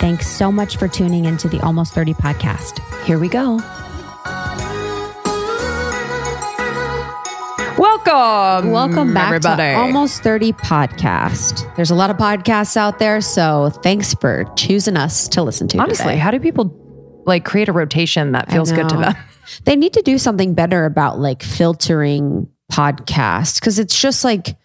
Thanks so much for tuning into the Almost 30 podcast. Here we go. Welcome. Welcome back everybody. to Almost 30 podcast. There's a lot of podcasts out there, so thanks for choosing us to listen to. Honestly, today. how do people like create a rotation that feels good to them? They need to do something better about like filtering podcasts because it's just like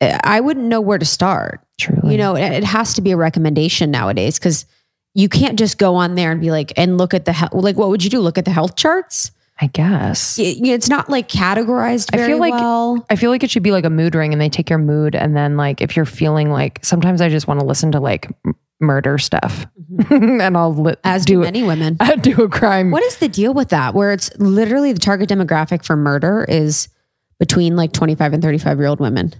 I wouldn't know where to start. Truly. You know, it, it has to be a recommendation nowadays because you can't just go on there and be like and look at the he- like what would you do? Look at the health charts? I guess. It- it's not like categorized I feel like well. I feel like it should be like a mood ring and they take your mood and then like if you're feeling like sometimes I just want to listen to like m- murder stuff mm-hmm. and I'll li- As do do many women. I do a crime. What is the deal with that? Where it's literally the target demographic for murder is between like 25 and 35 year old women.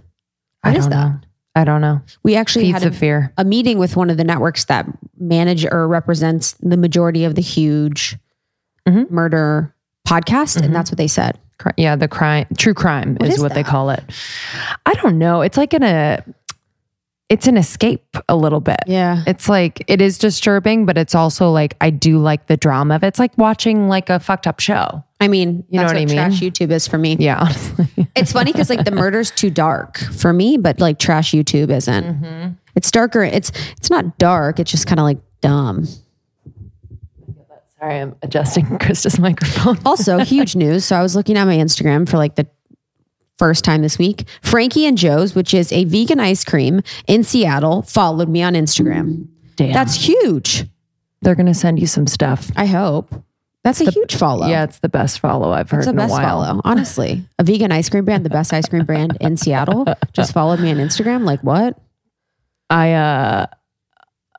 I What is don't that? know. I don't know. We actually Feeds had a, fear. a meeting with one of the networks that manage or represents the majority of the huge Mhm. murder podcast. Mhm. And that's what they said. Yeah, the crime, true crime is, is what they call it. I don't know. It's like in a, it's an escape a little bit. Yeah. It's like it is disturbing, but it's also like I do like the drama of it. It's like watching like a fucked up show. I mean, You know that's what I mean? trash YouTube is for me. Yeah, honestly. It's funny because like the murder's too dark for me, but like trash YouTube isn't. Mm-hmm. It's darker. It's it's not dark. It's just kind of like dumb. Sorry, I'm adjusting Krista's microphone. Also, huge news. So I was looking at my Instagram for like the first time this week. Frankie and Jo's, which is a vegan ice cream in Seattle, followed me on Instagram. Damn. That's huge. They're gonna send you some stuff. I hope. That's a huge follow. Yeah, it's the best follow I've heard It's the in a best while. follow. Honestly, a vegan ice cream brand, the best ice cream brand in Seattle, just followed me on Instagram. Like what? I uh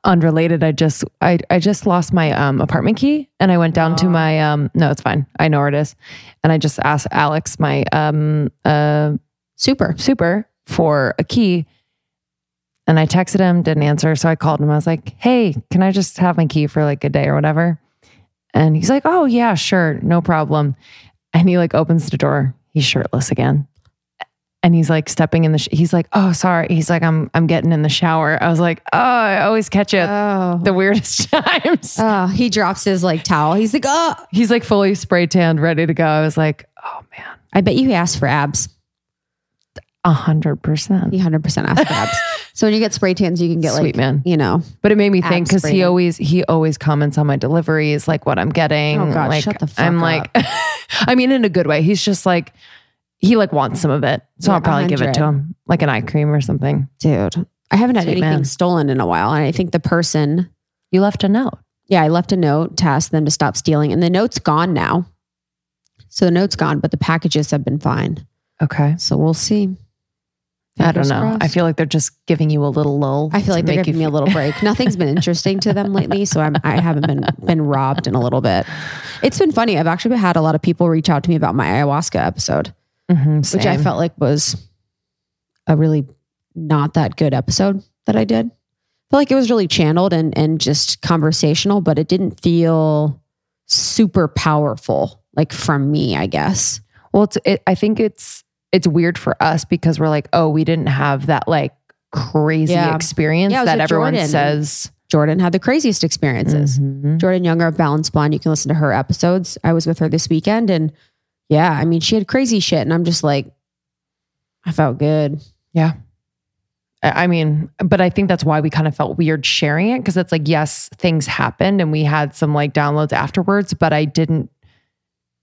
unrelated, I just I I just lost my um apartment key and I went down to my um no, it's fine. I know where it is. And I just asked Alex, my um uh Super. super for a key. And I texted him, didn't answer. So I called him. I was like, hey, can I just have my key for like a day or whatever? And he's like, oh, yeah, sure. No problem. And he like opens the door. He's shirtless again. And he's like stepping in the, sh- he's like, oh, sorry. He's like, I'm, I'm getting in the shower. I was like, oh, I always catch at Oh. the weirdest times. Oh, he drops his like towel. He's like, oh, he's like fully spray tanned, ready to go. I was like, oh man, I bet you he asked for abs. a hundred percent. He 100% asked for abs. So when you get spray tans, you can get Sweet like, man. you know, But it made me think because he always he always comments on my deliveries, like what I'm getting. Oh, God, like, shut the fuck I'm like, I mean, in a good way. He's just like he like wants some of it, so Yeah, I'll probably give it to him, like an eye cream or something. dude, I haven't had Sweet anything man. stolen in a while. And I think the person, You left a note. yeah, I left a note to ask them to stop stealing. And the note's gone now. So the note's gone, but the packages have been fine. Okay, So we'll see. I don't know. I feel like they're just giving you a little lull. I feel like they're giving me a little break. Nothing's been interesting to them lately, so I'm, I haven't been been robbed in a little bit. It's been funny. I've actually had a lot of people reach out to me about my ayahuasca episode, Mhm, which I felt like was a really not that good episode that I did. I feel like it was really channeled and and just conversational, but it didn't feel super powerful like from me. I guess. Well, it's. It, I think it's it's weird for us because we're like, oh, we didn't have that like crazy Yeah. experience Yeah, that everyone Jordan. says. Jordan had the craziest experiences. Mhm. Jordan Younger of Balanced Blonde. You can listen to her episodes. I was with her this weekend and yeah, I mean, she had crazy shit. And I'm just like, I felt good. Yeah. I mean, but I think that's why we kind of felt weird sharing it because it's like, yes, things happened and we had some like downloads afterwards, but I didn't,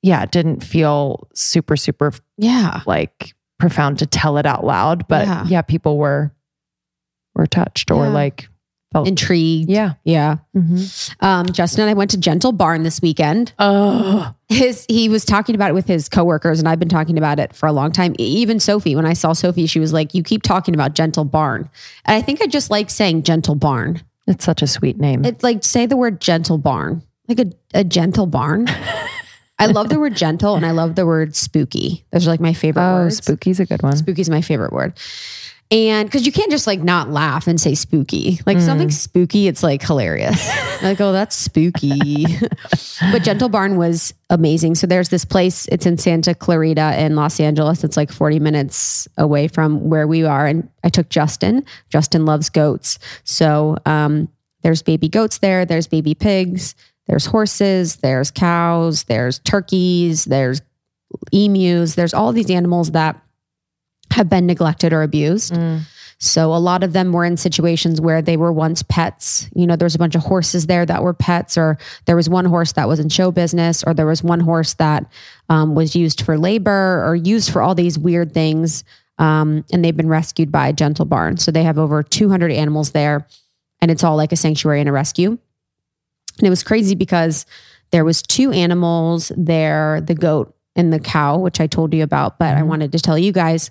yeah, it didn't feel super, super Yeah. like profound to tell it out loud. But Yeah. yeah, people were, were touched or Yeah. like Felt- intrigued. Yeah. Yeah. Mm-hmm. Um, Justin and I went to Gentle Barn this weekend. Oh, His he was talking about it with his coworkers, and I've been talking about it for a long time. Even Sophie, when I saw Sophie, she was like, "You keep talking about Gentle Barn," and I think I just like saying Gentle Barn. it's such a sweet name. It's like say the word Gentle Barn, like a a gentle barn. I love the word gentle, and I love the word spooky. Those are like my favorite oh, words. spooky's a good one. Spooky's my favorite word. And because you can't just like not laugh and say spooky. Like something spooky, it's like hilarious. like, oh, that's spooky. but Gentle Barn was amazing. So there's this place, it's in Santa Clarita in Los Angeles. It's like 40 minutes away from where we are. And I took Justin. Justin loves goats. So um, there's baby goats there, there's baby pigs, there's horses, there's cows, there's turkeys, there's emus, there's all these animals that have been neglected or abused. Mm. So a lot of them were in situations where they were once pets. You know, there was a bunch of horses there that were pets, or there was one horse that was in show business, or there was one horse that um, was used for labor or used for all these weird things. Um, and they've been rescued by Gentle Barn. So they have over 200 animals there, and it's all like a sanctuary and a rescue. And it was crazy because there was two animals there, the goat and the cow, which I told you about, but I Mhm. wanted to tell you guys.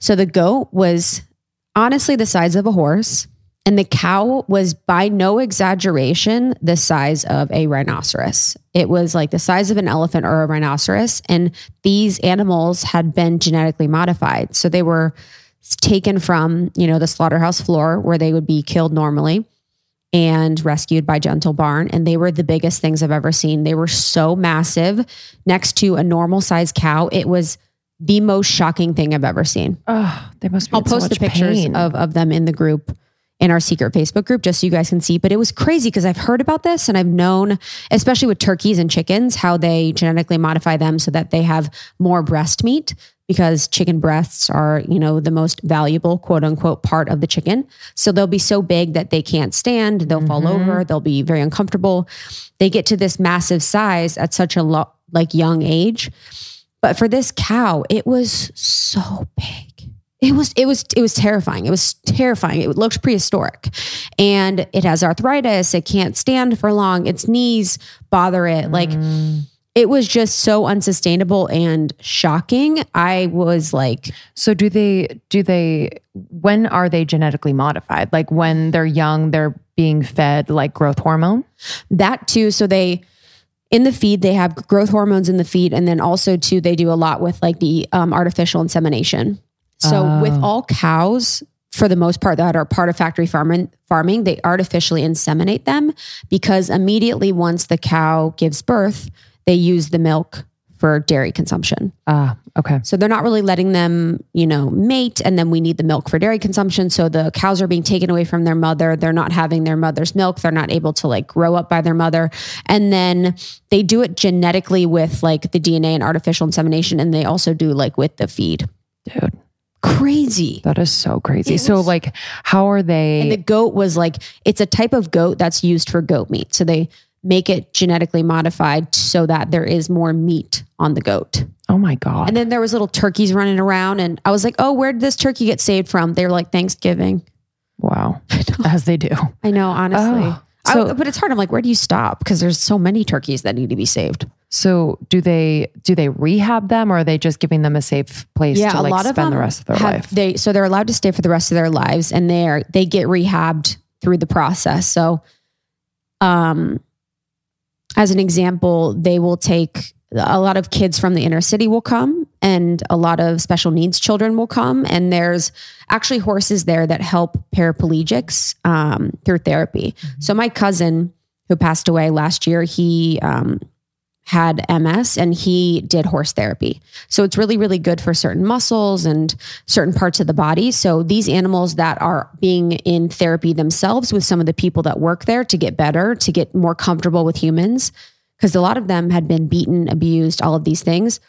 So the goat was honestly the size of a horse, and the cow was by no exaggeration the size of a rhinoceros. It was like the size of an elephant or a rhinoceros, and these animals had been genetically modified. So they were taken from, you know, the slaughterhouse floor where they would be killed normally and rescued by Gentle Barn. And they were the biggest things I've ever seen. They were so massive next to a normal sized cow. It was the most shocking thing I've ever seen. Oh, they must be. I'll in so post the pictures pain. of, of them in the group in our secret Facebook group just so you guys can see. But it was crazy because I've heard about this and I've known, especially with turkeys and chickens, how they genetically modify them so that they have more breast meat because chicken breasts are, you know, the most valuable quote unquote part of the chicken. So they'll be so big that they can't stand, they'll fall Mhm. over, they'll be very uncomfortable. They get to this massive size at such a lo- like young age. But for this cow, it was so big. It was it was it was terrifying. It was terrifying. It looked prehistoric. And it has arthritis. It can't stand for long. Its knees bother it. Like Mm. it was just so unsustainable and shocking. I was like, So do they do they when are they genetically modified? Like when they're young, they're being fed like growth hormone? that too. So they in the feed they have growth hormones in the feed, and then also too they do a lot with like the um, artificial insemination. So Oh. with all cows, for the most part that are part of factory farming, farming, they artificially inseminate them because immediately once the cow gives birth, they use the milk for dairy consumption. Ah, okay. So they're not really letting them, you know, mate. And then we need the milk for dairy consumption. So the cows are being taken away from their mother. They're not having their mother's milk. They're not able to like grow up by their mother. And then they do it genetically with like the DNA and artificial insemination. And they also do like with the feed. Dude, Crazy. that is so crazy. It so like how are they And the goat was like, it's a type of goat that's used for goat meat. So they make it genetically modified so that there is more meat on the goat. Oh my god. And then there was little turkeys running around, and I was like, "Oh, where did this turkey get saved from?" They were like, "Thanksgiving." wow. As they do. I know, honestly. Oh, I- so- but it's hard. I'm like, where do you stop? Because there's so many turkeys that need to be saved. So do they do they rehab them or are they just giving them a safe place yeah, to like spend the rest of their have- life? They so they're allowed to stay for the rest of their lives, and they're they get rehabbed through the process. So, um, as an example, they will take a lot of kids from the inner city will come, and a lot of special needs children will come, and there's actually horses there that help paraplegics um, through therapy. So my cousin who passed away last year, he um, had MS and he did horse therapy. So it's really, really good for certain muscles and certain parts of the body. So these animals that are being in therapy themselves with some of the people that work there to get better, to get more comfortable with humans, because a lot of them had been beaten, abused, all of these things,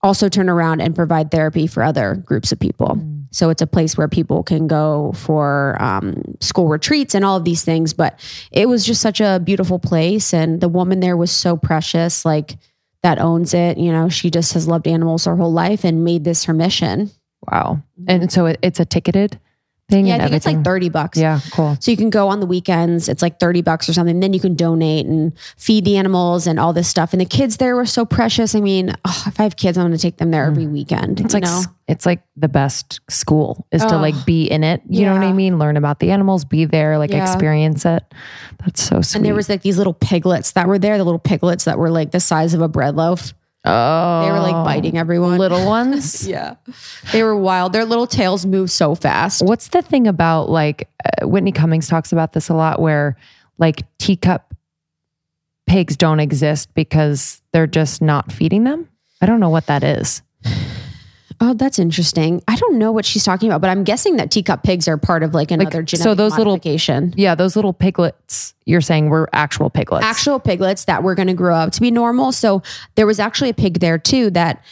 also turn around and provide therapy for other groups of people. So it's a place where people can go for um, school retreats and all of these things. But it was just such a beautiful place. And the woman there was so precious, like that owns it. You know, she just has loved animals her whole life and made this her mission. Wow. And so it, it's a ticketed thing Yeah, I think it's like 30 bucks. yeah, cool. So you can go on the weekends, it's like 30 bucks or something. Then you can donate and feed the animals and all this stuff. And the kids there were so precious. I mean, oh, if I have kids, I'm going to take them there every mm. weekend. It's like know? it's like the best school is to Oh. like be in it. You know what I mean? Learn about the animals, be there, like Yeah. experience it. That's so sweet. And there was like these little piglets that were there, the little piglets that were like the size of a bread loaf. Oh, They were like biting everyone. little ones. Yeah. They were wild. Their little tails move so fast. What's the thing about like uh, Whitney Cummings talks about this a lot where like teacup pigs don't exist because they're just not feeding them? I don't know what that is. Oh, that's interesting. I don't know what she's talking about, but I'm guessing that teacup pigs are part of like another genetic so those little- Yeah, those little piglets you're saying were actual piglets. actual piglets that were going to grow up to be normal. So there was actually a pig there too that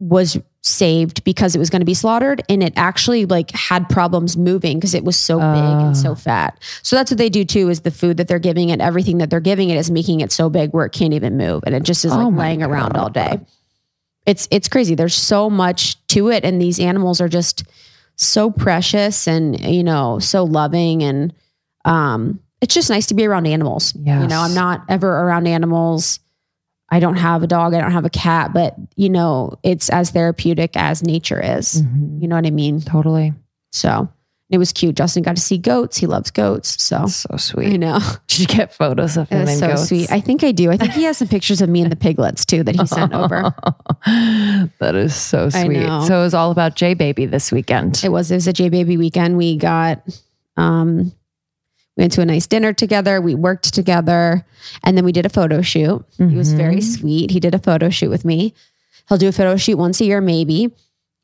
was saved because it was going to be slaughtered and it actually like had problems moving because it was so big and so ah. fat. So that's what they do too is the food that they're giving it, everything that they're giving it is making it so big where it can't even move and it just is oh like Oh laying around all day. It's it's crazy. There's so much to it and these animals are just so precious and you know, so loving and um it's just nice to be around animals. You know, I'm not ever around animals. I don't have a dog, I don't have a cat, but you know, it's as therapeutic as nature is. Mhm. You know what I mean? Totally. So it was cute. Justin got to see goats. He loves goats. So So sweet. I know. Did you get photos of It him was and so goats? sweet. I think I do. I think he has some pictures of me and the piglets too that he sent over. that is so sweet. So it was all about J Baby this weekend. It was it was a J baby weekend. We got um we went to a nice dinner together. We worked together, and then we did a photo shoot. He was very Mhm. sweet. He did a photo shoot with me. He'll do a photo shoot once a year, maybe,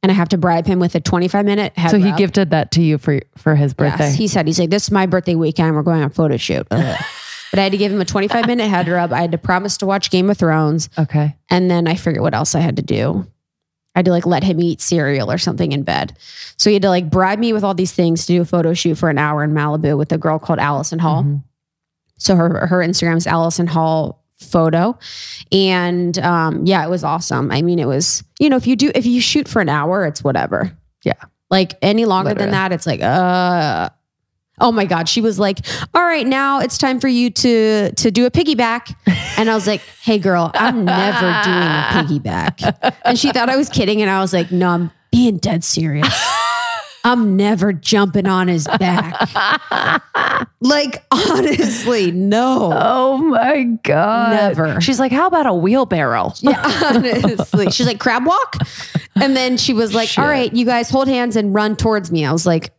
and I have to bribe him with a twenty five minute head. so he rub. gifted that to you for for his birthday. Yes, he said he's like, "This is my birthday weekend. We're going on a photo shoot." Ugh. but I had to give him a twenty five minute head rub. I had to promise to watch Game of Thrones, okay. and then I forget what else I had to do. I had to like let him eat cereal or something in bed. So he had to like bribe me with all these things to do a photo shoot for an hour in Malibu with a girl called Allison Hall. Mhm. So her her Instagram's Allison Hall photo. And um yeah, it was awesome. I mean, it was, you know, if you do if you shoot for an hour, it's whatever. Yeah. Like any longer Literally. than that, it's like, uh Oh my God. She was like, all right, now it's time for you to to do a piggyback. And I was like, hey girl, I'm never doing a piggyback. And she thought I was kidding. And I was like, no, I'm being dead serious. I'm never jumping on his back. like, honestly, no. Oh my god! Never. She's like, how about a wheelbarrow? Yeah, honestly. She's like, crab walk. And then she was like, all Shit. right, you guys hold hands and run towards me. I was like,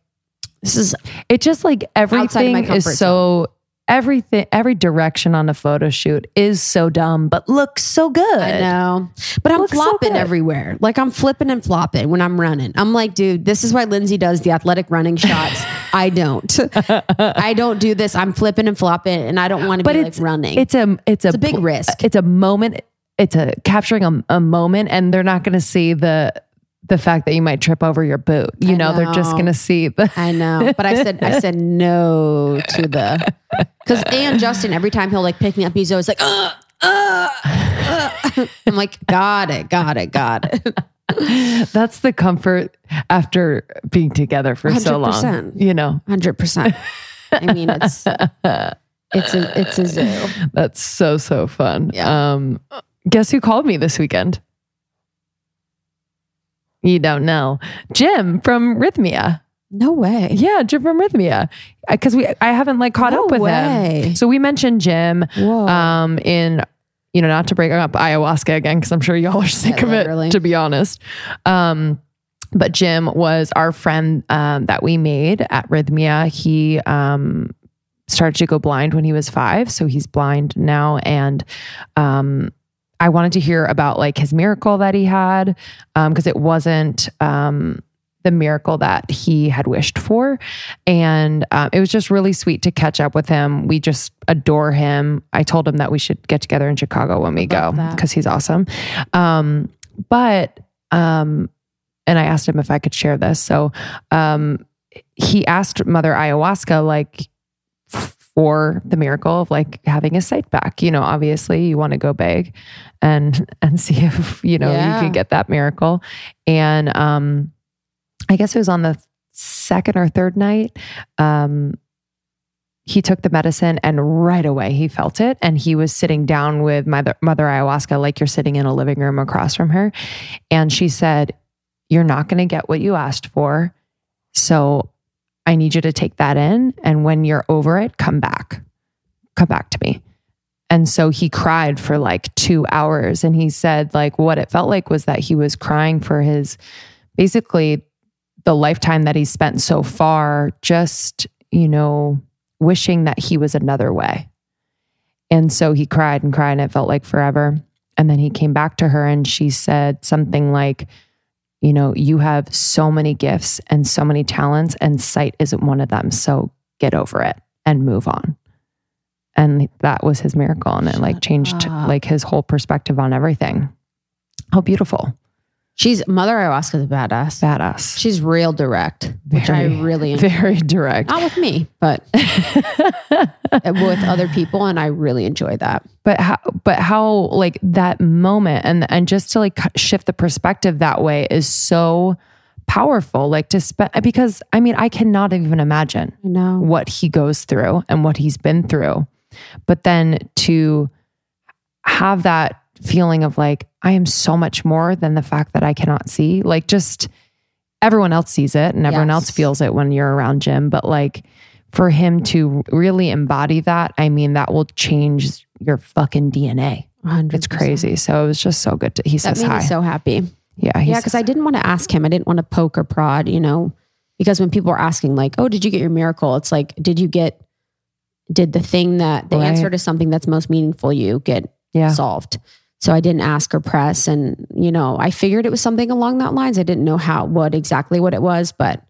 this is It just like Outside of my everything is so everything every direction on a photo shoot is so dumb, but looks so good. I know. But I'm Looks so flopping everywhere. Like I'm flipping and flopping when I'm running. I'm like, dude, this is why Lindsay does the athletic running shots. I don't. I don't do this. I'm flipping and flopping and I don't want to But be it's like running. It's a it's a, It's a big risk. It's a moment. It's a capturing a, a moment, and they're not going to see the the fact that you might trip over your boot. You I know, they're just going to see the. I know, but I said I said no to the because and Justin every time he'll like pick me up, he's always like, uh, uh, uh. I'm like, got it, got it, got it. That's the comfort after being together for so long. You know, Hundred percent. I mean, it's it's a it's a zoo. that's so so fun. Yeah. Um, guess who called me this weekend? You don't know, Jim from Rhythmia. No way. Yeah, Jim from Rhythmia. Because we I haven't like caught No up with way. him. So we mentioned Jim Whoa. um in you know, not to bring up ayahuasca again, because I'm sure y'all are sick Yeah, of literally. it, to be honest. Um, but Jim was our friend um, that we made at Rhythmia. He um, started to go blind when he was five, so he's blind now. And um, I wanted to hear about like his miracle that he had, because it wasn't um, the miracle that he had wished for. And um, it was just really sweet to catch up with him. We just adore him. I told him that we should get together in Chicago when we go because he's awesome. Um, but, um, and I asked him if I could share this. So um, he asked Mother Ayahuasca, like, for the miracle of like having a sight back. You know, obviously you want to go big and and see if, you know, Yeah. you can get that miracle. And um I guess it was on the second or third night, um, he took the medicine and right away he felt it. And he was sitting down with mother, mother ayahuasca, like you're sitting in a living room across from her. And she said, You're not going to get what you asked for. So I need you to take that in. And when you're over it, come back. Come back to me. And so he cried for like two hours. And he said, like, what it felt like was that he was crying for his basically the lifetime that he spent so far, just, you know, wishing that he was another way. And so he cried and cried, and it felt like forever. And then he came back to her and she said something like, you know, you have so many gifts and so many talents, and sight isn't one of them. So get over it and move on. And that was his miracle. And it like changed up. like his whole perspective on everything. How beautiful. She's Mother Ayahuasca is a badass. Badass. She's real direct, which I Very- really enjoy. Very direct. Not with me, but with other people, and I really enjoy that. but how but how like that moment and and just to like shift the perspective that way is so powerful like to spend because i mean i cannot even imagine I know. what he goes through and what he's been through but then to have that feeling of like i am so much more than the fact that i cannot see like just everyone else sees it and everyone else feels it when you're around jim but like for him to really embody that i mean that will change your fucking dna 100%. it's crazy so it was just so good to he That says made hi me so happy. yeah Yeah, because I didn't want to ask him. I didn't want to poke or prod, you know, because when people are asking, like, oh, did you get your miracle? It's like, did you get, did the thing that, the Right. answer to something that's most meaningful you get yeah solved? So I didn't ask or press. And, you know, I figured it was something along that lines. I didn't know how, what exactly what it was, but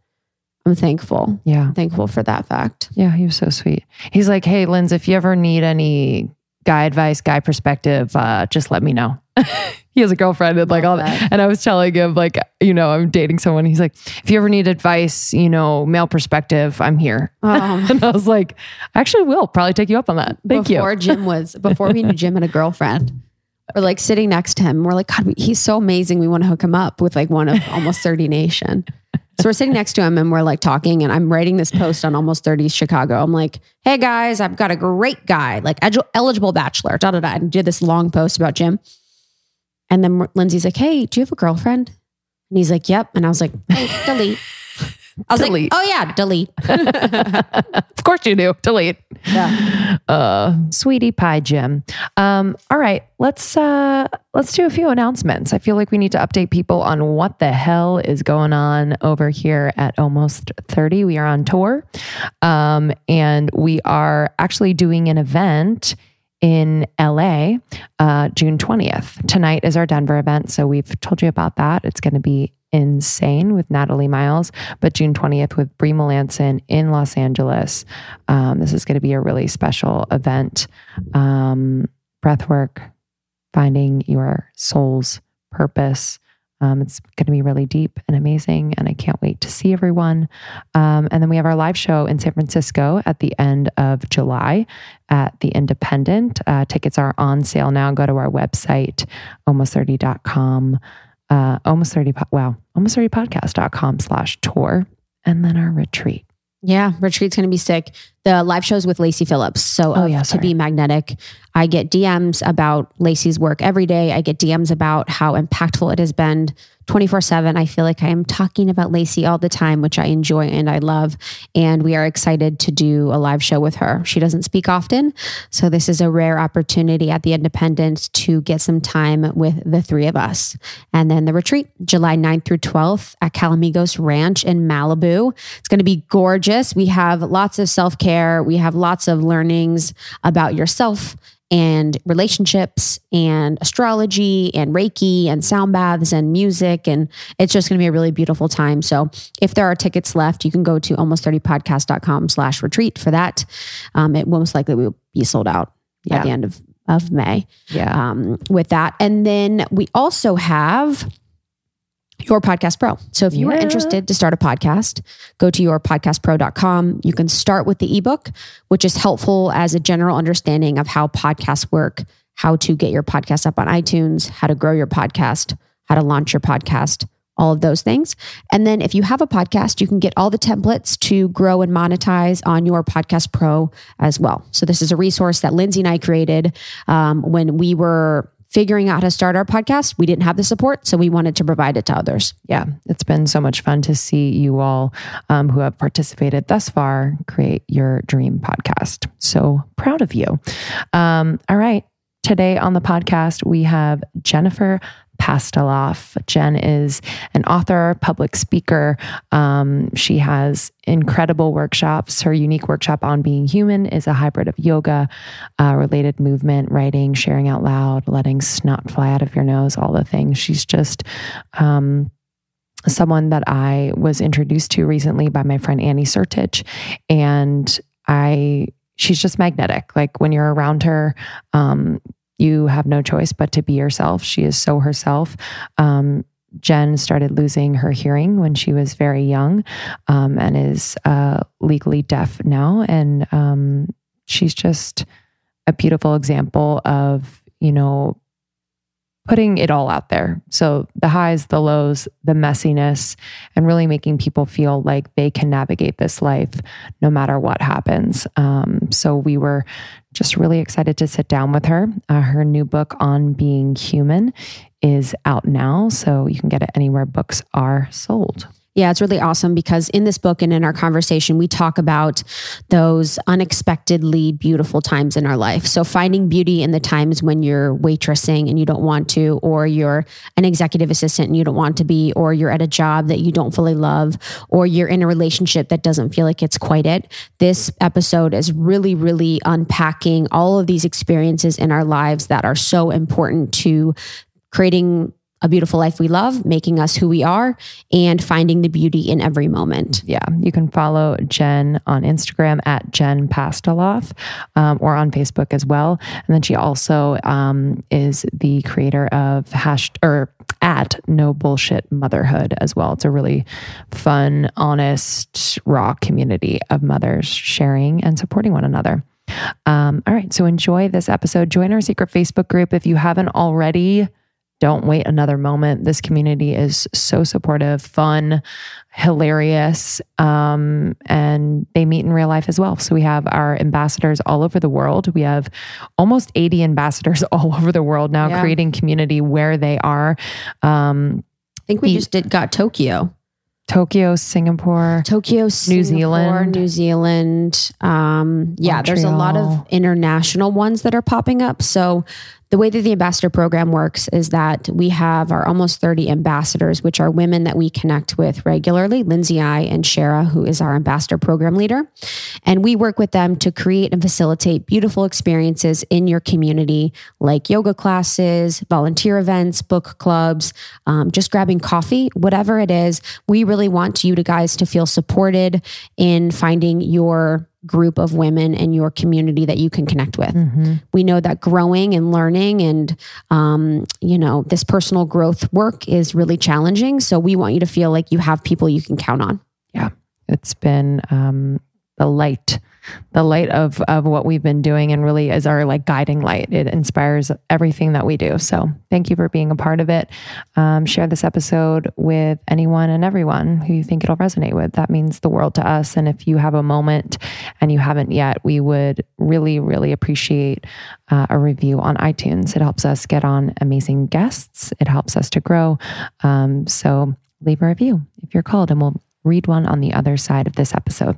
I'm thankful. yeah I'm thankful for that fact. Yeah, he was so sweet. He's like, hey, Linz, if you ever need any guy advice, guy perspective, uh, just let me know. he has a girlfriend and like all that. And I was telling him, like, you know, I'm dating someone. He's like, if you ever need advice, you know, male perspective, I'm here. Um, and I was like, I actually will probably take you up on that. Thank before you. Jim was before we knew Jim had a girlfriend. We're like sitting next to him. We're like, God, he's so amazing. We want to hook him up with like one of Almost 30 Nation. So we're sitting next to him and we're like talking, and I'm writing this post on Almost 30 Chicago. I'm like, hey guys, I've got a great guy, like elig- eligible bachelor, da da da. And did this long post about Jim. And then Lindsay's like, hey, do you have a girlfriend? And he's like, yep. And I was like, oh, delete. I was Delete. like, oh yeah, delete. of course you do. Delete. Yeah. uh sweetie pie jim um all right let's uh let's do a few announcements i feel like we need to update people on what the hell is going on over here at almost 30 we are on tour um and we are actually doing an event in LA, uh, June 20th. Tonight is our Denver event. So we've told you about that. It's going to be insane with Natalie Miles, but June 20th with Bree Melanson in Los Angeles. Um, this is going to be a really special event. Um, breathwork, finding your soul's purpose. Um, it's going to be really deep and amazing, and I can't wait to see everyone. Um, and then we have our live show in San Francisco at the end of July at the Independent. Uh, tickets are on sale now. Go to our website, almost30.com, uh, almost 30, po- wow, almost30podcast.com slash tour. And then our retreat. Yeah, retreat's going to be sick. The live shows with Lacy Phillips. So, Oh, yeah, to be magnetic, I get DMs about Lacy's work every day. I get DMs about how impactful it has been 24 7. I feel like I am talking about Lacy all the time, which I enjoy and I love. And we are excited to do a live show with her. She doesn't speak often. So, this is a rare opportunity at the Independent to get some time with the three of us. And then the retreat, July 9th through 12th at Calamigos Ranch in Malibu. It's going to be gorgeous. We have lots of self care, we have lots of learnings about yourself and relationships and astrology and Reiki and sound baths and music. And it's just going to be a really beautiful time. So if there are tickets left, you can go to almost30podcast.com slash retreat for that. Um, it will most likely will be sold out Yeah. at the end of, of May Yeah. um, with that. And then we also have your podcast pro. So if you are interested to start a podcast, go to yourpodcastpro.com. You can start with the ebook, which is helpful as a general understanding of how podcasts work, how to get your podcast up on iTunes, how to grow your podcast, how to launch your podcast, all of those things. And then if you have a podcast, you can get all the templates to grow and monetize on your Podcast Pro as well. So this is a resource that Lindsay and I created um, when we were figuring out how to start our podcast. We didn't have the support, so we wanted to provide it to others. Yeah, it's been so much fun to see you all um, who have participated thus far create your dream podcast. So proud of you. Um, all right. Today on the podcast, we have Jennifer Pastiloff. Jen is an author, public speaker. Um, she has incredible workshops. Her unique workshop on being human is a hybrid of yoga, uh, related movement, writing, sharing out loud, letting snot fly out of your nose, all the things. She's just um, someone that I was introduced to recently by my friend Annie Sertich. And I she's just magnetic. Like when you're around her, um, you have no choice but to be yourself. She is so herself. Um, Jen started losing her hearing when she was very young um, and is uh, legally deaf now. And um, she's just a beautiful example of, you know, putting it all out there. So the highs, the lows, the messiness, and really making people feel like they can navigate this life no matter what happens. Um, so we were just really excited to sit down with her. Uh, her new book on being human is out now. So you can get it anywhere books are sold. Yeah, it's really awesome because in this book and in our conversation, we talk about those unexpectedly beautiful times in our life. So, finding beauty in the times when you're waitressing and you don't want to, or you're an executive assistant and you don't want to be, or you're at a job that you don't fully love, or you're in a relationship that doesn't feel like it's quite it. This episode is really, really unpacking all of these experiences in our lives that are so important to creating a beautiful life we love, making us who we are, and finding the beauty in every moment. Yeah. You can follow Jen on Instagram at Jen Pastiloff um, or on Facebook as well. And then she also um, is the creator of hash or at No Bullshit Motherhood as well. It's a really fun, honest, raw community of mothers sharing and supporting one another. Um, all right. So enjoy this episode. Join our secret Facebook group if you haven't already don't wait another moment. This community is so supportive, fun, hilarious, um, and they meet in real life as well. So we have our ambassadors all over the world. We have almost 80 ambassadors all over the world now, yeah. creating community where they are. Um, I think we just did got Tokyo. Tokyo, Singapore, Tokyo, Singapore, New Zealand, New Zealand. Um, yeah, Montreal. there's a lot of international ones that are popping up. So the way that the ambassador program works is that we have our almost 30 ambassadors, which are women that we connect with regularly, Lindsay I and Shara, who is our ambassador program leader. And we work with them to create and facilitate beautiful experiences in your community, like yoga classes, volunteer events, book clubs, um, just grabbing coffee, whatever it is. We really want you to guys to feel supported in finding your group of women in your community that you can connect with. Mm-hmm. We know that growing and learning and, um, you know, this personal growth work is really challenging. So we want you to feel like you have people you can count on. Yeah. It's been um, the light the light of of what we've been doing and really is our like guiding light. It inspires everything that we do. So thank you for being a part of it. Um, share this episode with anyone and everyone who you think it'll resonate with. That means the world to us. And if you have a moment and you haven't yet, we would really, really appreciate uh, a review on iTunes. It helps us get on amazing guests. It helps us to grow. Um, so leave a review if you're called, and we'll read one on the other side of this episode.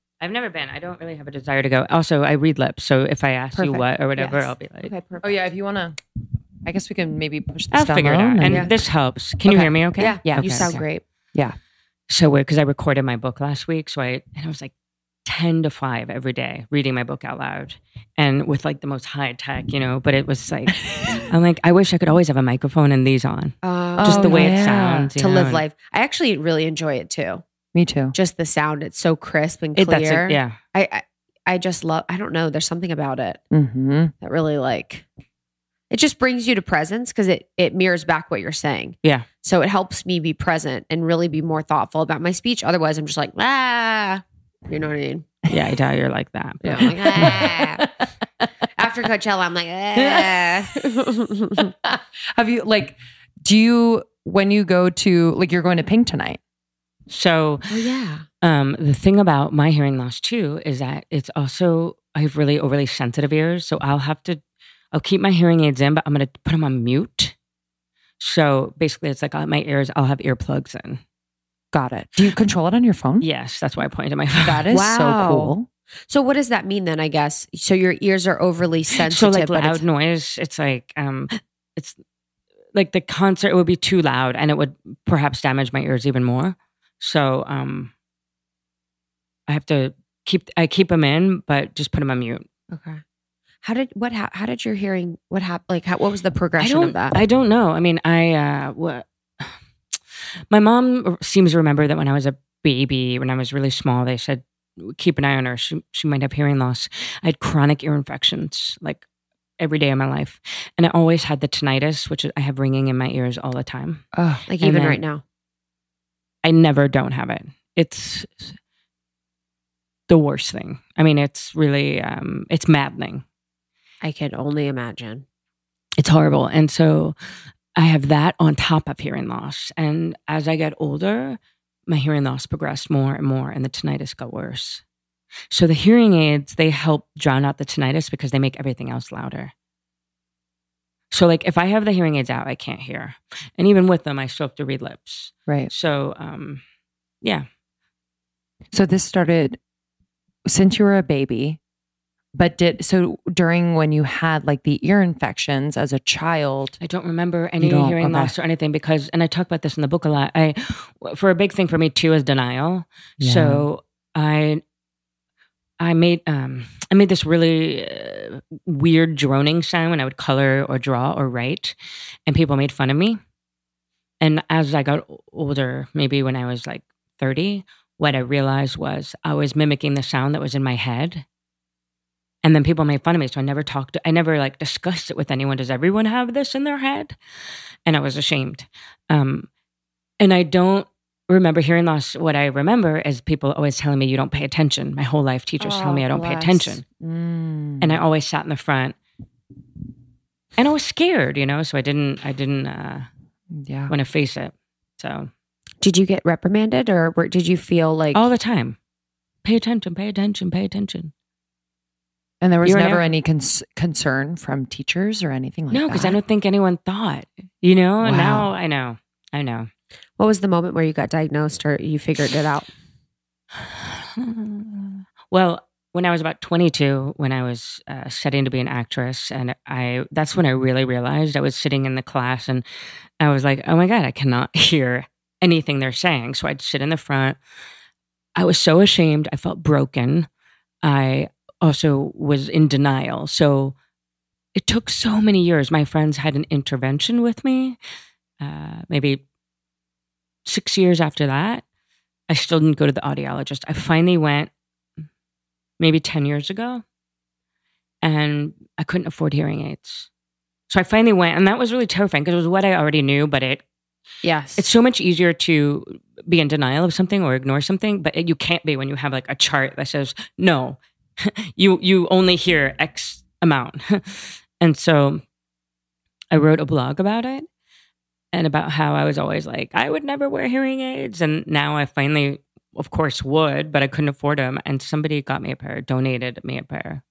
I've never been. I don't really have a desire to go. Also, I read lips, so if I ask you what or whatever, Yes. I'll be like, Okay, perfect. Oh, yeah. If you want to, I guess we can maybe push this I'll down figure it low out. And yeah. this helps. Can you hear me? Okay. Yeah, yeah, Okay, you sound okay. great. Yeah. So weird because I recorded my book last week, so I and I was like ten to five every day reading my book out loud, and with like the most high tech, you know. But it was like I'm like I wish I could always have a microphone and these on, Uh, just Oh, the way yeah. it sounds. you to know, live life. I actually really enjoy it too. Me too. Just the sound. It's so crisp and It, clear. that's it. Yeah. I, I I just love I don't know, there's something about it Mm-hmm. that really like It just brings you to presence because it it mirrors back what you're saying. Yeah. So it helps me be present and really be more thoughtful about my speech. Otherwise, I'm just like ah, you know what I mean? Yeah, I doubt you're like that. Yeah, I'm like, ah. After Coachella, I'm like ah. Have you like? Do you when you go to like you're going to Pink tonight? So oh yeah. Um, the thing about my hearing loss too is that it's also I have really overly sensitive ears, so I'll have to I'll keep my hearing aids in, but I'm going to put them on mute. So basically, it's like uh, my ears. I'll have earplugs in. Got it. Do you control it on your phone? Yes, that's why I pointed my phone. That is Wow. so cool. So what does that mean then? I guess so. Your ears are overly sensitive. so like loud it's- noise. It's like um, it's like the concert. It would be too loud, and it would perhaps damage my ears even more. So um, I have to keep. I keep them in, but just put them on mute. Okay. How did what? How, how did your hearing? What happened? Like, how, what was the progression of that? I don't know. I mean, I uh, what. My mom seems to remember that when I was a baby, when I was really small, they said keep an eye on her. She she might have hearing loss. I had chronic ear infections like every day of my life, and I always had the tinnitus, which I have ringing in my ears all the time. Ugh. like and even then- right now. I never don't have it. It's the worst thing. I mean, it's really um, it's maddening. I can only imagine. It's horrible. And so I have that on top of hearing loss. And as I get older, my hearing loss progressed more and more, and the tinnitus got worse. So the hearing aids, they help drown out the tinnitus because they make everything else louder. So, like, if I have the hearing aids out, I can't hear. And even with them, I still have to read lips. Right. So, um, yeah. So this started since you were a baby, but did so during when you had like the ear infections as a child. I don't remember any don't? hearing Okay. loss or anything because, and I talk about this in the book a lot. I, for a big thing for me too, is denial. So I, I made, um, I made this really uh, weird droning sound when I would color or draw or write, and people made fun of me. And as I got older, maybe when I was like thirty, what I realized was I was mimicking the sound that was in my head. And then people made fun of me. So I never talked, I never like discussed it with anyone. Does everyone have this in their head? And I was ashamed. Um, and I don't remember hearing loss. What I remember is people always telling me, you don't pay attention. My whole life, teachers tell me I don't pay attention. Mm. And I always sat in the front. And I was scared, you know, so I didn't, I didn't uh, yeah. want to face it. So Did you get reprimanded, or were, did you feel like? all the time, pay attention, pay attention, pay attention. And there was You're never air- any cons- concern from teachers or anything like no, that. because I don't think anyone thought, you know, and now I know, I know. What was the moment where you got diagnosed, or you figured it out? well, when I was about 22, when I was uh, studying to be an actress, and I that's when I really realized I was sitting in the class and I was like, oh my God, I cannot hear anything they're saying. So I'd sit in the front. I was so ashamed. I felt broken. I also was in denial. So it took so many years. My friends had an intervention with me, uh, maybe six years after that. I still didn't go to the audiologist. I finally went maybe 10 years ago and I couldn't afford hearing aids. So I finally went and that was really terrifying because it was what I already knew, but it Yes, it's so much easier to be in denial of something or ignore something, but you can't be when you have like a chart that says no, you you only hear X amount. and so I wrote a blog about it and about how I was always like I would never wear hearing aids, and now I finally, of course, would, but I couldn't afford them, and somebody got me a pair, donated me a pair.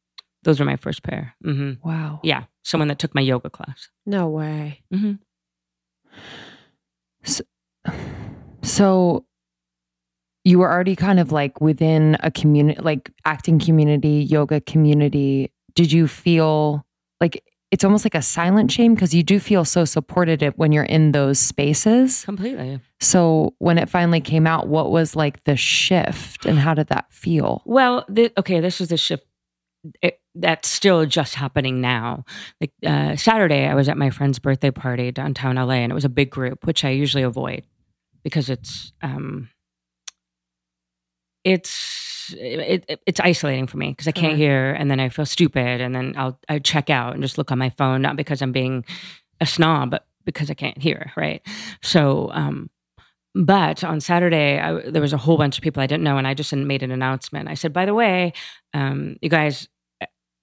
Those were my first pair. hmm Wow. Yeah, someone that took my yoga class. no way. hmm So you were already kind of like within a community, like acting community, yoga community. Did you feel like it's almost like a silent shame because you do feel so supported when you're in those spaces? Completely. So when it finally came out, what was like the shift and how did that feel? Well, the, okay, this is a shift it, that's still just happening now. Like uh, Saturday, I was at my friend's birthday party downtown LA, and it was a big group, which I usually avoid because it's um, it's it's it, it, it's isolating for me because I can't Sure. hear, and then I feel stupid, and then I'll I check out and just look on my phone, not because I'm being a snob, but because I can't hear. Right. So, um, but on Saturday, I, there was a whole bunch of people I didn't know, and I just made an announcement. I said, by the way, um, you guys.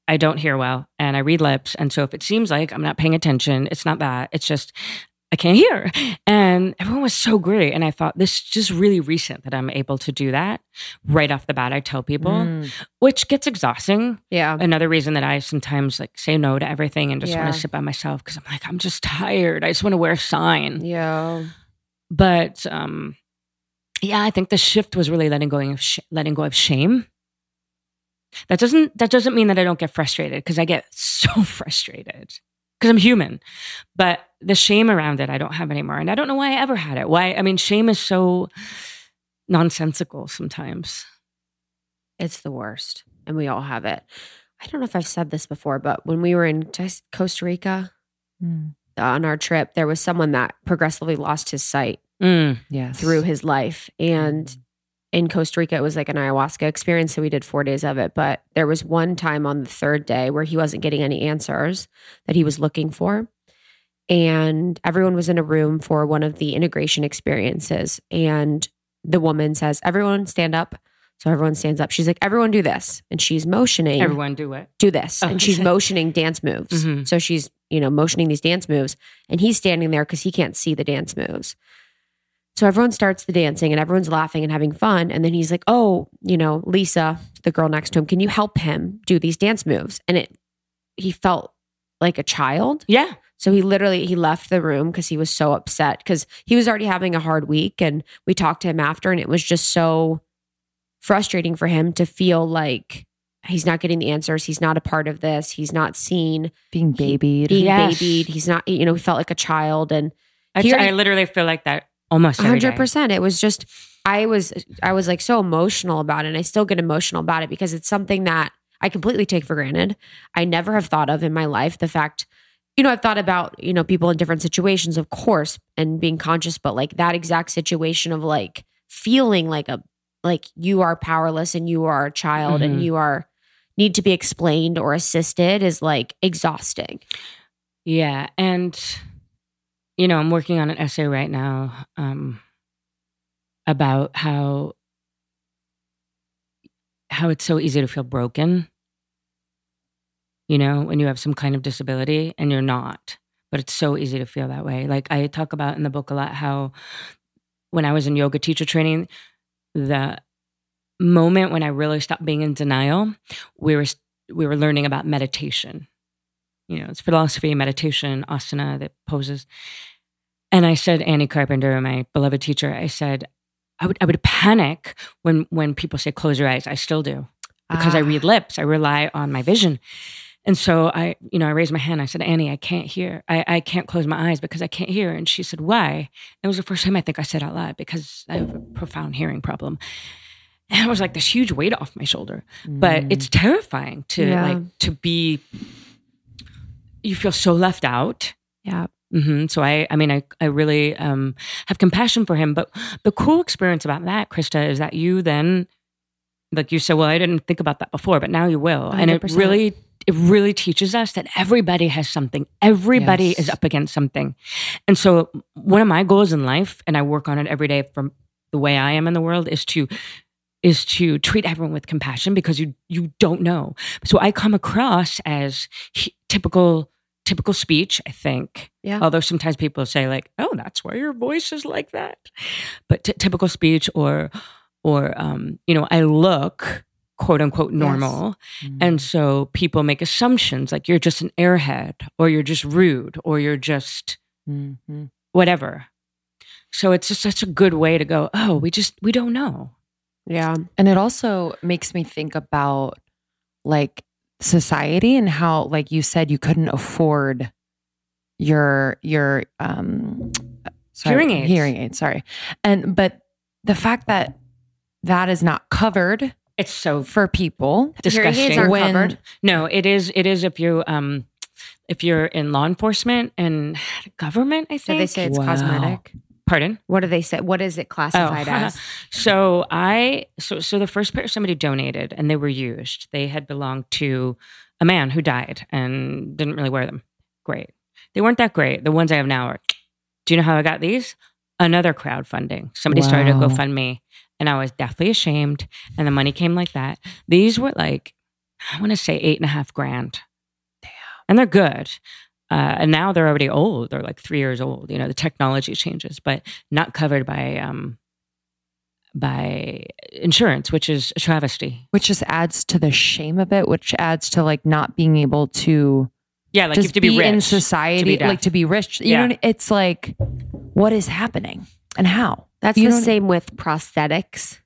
I don't hear well and I read lips. And so if it seems like I'm not paying attention, it's not that. It's just I can't hear. And everyone was so great. And I thought this is just really recent that I'm able to do that right off the bat. I tell people, Mm. which gets exhausting. Yeah. Another reason that I sometimes like say no to everything and just Yeah. want to sit by myself because I'm like, I'm just tired. I just want to wear a sign. Yeah. But um, yeah, I think the shift was really letting go of sh- letting go of shame. That doesn't that doesn't mean that I don't get frustrated because I get so frustrated because I'm human. But the shame around it, I don't have anymore, and I don't know why I ever had it. Why? I mean, shame is so nonsensical sometimes. It's the worst. And we all have it. I don't know if I've said this before, but when we were in did I s- Costa Rica Mm. on our trip, there was someone that progressively lost his sight Mm. Yes. through his life. And in Costa Rica, it was like an ayahuasca experience. So we did four days of it. But there was one time on the third day where he wasn't getting any answers that he was looking for. And everyone was in a room for one of the integration experiences. And the woman says, Everyone stand up. So everyone stands up. She's like, Everyone do this. And she's motioning Everyone do it. do this. Oh, and she's motioning dance moves. Mhm. So she's, you know, motioning these dance moves and he's standing there because he can't see the dance moves. So everyone starts the dancing and everyone's laughing and having fun. And then he's like, Oh, you know, Lisa, the girl next to him, can you help him do these dance moves? And it, he felt like a child. Yeah. So he literally he left the room because he was so upset because he was already having a hard week and we talked to him after and it was just so frustrating for him to feel like he's not getting the answers, he's not a part of this, he's not seen, Being babied. being Yes. babied, he's not you know, he felt like a child and I, Here- I literally feel like that almost hundred percent. It was just I was I was like so emotional about it and I still get emotional about it because it's something that I completely take for granted. I never have thought of in my life the fact you know, I've thought about, you know, people in different situations, of course, and being conscious, but like that exact situation of like feeling like a like you are powerless and you are a child Mhm. and you are need to be explained or assisted is like exhausting. Yeah, and you know, I'm working on an essay right now um, about how how it's so easy to feel broken. You know, when you have some kind of disability and you're not, but it's so easy to feel that way. Like I talk about in the book a lot how when I was in yoga teacher training, the moment when I really stopped being in denial, we were we were learning about meditation you know, it's philosophy, meditation, asana, the poses. And I said, Annie Carpenter, my beloved teacher, I said, I would, I would panic when, when people say, close your eyes. I still do because I Ah. read lips. I rely on my vision. And so I, you know, I raised my hand. I said, Annie, I can't hear. I, I can't close my eyes because I can't hear. And she said, why? And It was the first time I think I said out loud because I have a profound hearing problem. And it was like this huge weight off my shoulder. But Mm. it's terrifying to Yeah. like to be you feel so left out. Yeah. hmm So I, I mean, I, I really um, have compassion for him. But the cool experience about that, Krista, is that you then, like you said, well, I didn't think about that before, but now you will, and it really, it really teaches us that everybody has something. Everybody Yes. is up against something, and so one of my goals in life, and I work on it every day from the way I am in the world, is to is to treat everyone with compassion because you you don't know. So I come across as he- typical typical speech, I think. Yeah. Although sometimes people say like, "Oh, that's why your voice is like that," but t- typical speech or or um, you know, I look quote unquote normal, Mm. and so people make assumptions like you're just an airhead or you're just rude or you're just Mhm. whatever. So it's just such a good way to go. Oh, we just we don't know. Yeah. And it also makes me think about like society and how, like you said, you couldn't afford your your um sorry, Hearing aids. Hearing aids, sorry. And but the fact that that is not covered It's so for people Hearing aids aren't when covered. No, it is. It is if you um, if you're in law enforcement and government. I So think. they say it's Wow. cosmetic. Pardon? What do they say? What is it classified Oh. as? So I so so the first pair somebody donated and they were used. They had belonged to a man who died and didn't really wear them. Great. They weren't that great. The ones I have now are. Do you know how I got these? Another crowdfunding. Somebody started a Wow. GoFundMe, and I was deathly ashamed. And the money came like that. These were like, I want to say eight and a half grand. Damn. And they're good. Uh, and now they're already old. They're like three years old. You know, the technology changes, but not covered by um, by insurance, which is a travesty. which just adds to the shame of it, which adds to like not being able to Yeah, like just to be, rich in society, deaf. like to be rich. You Yeah. know, it's like, what is happening and how? That's You the same with prosthetics.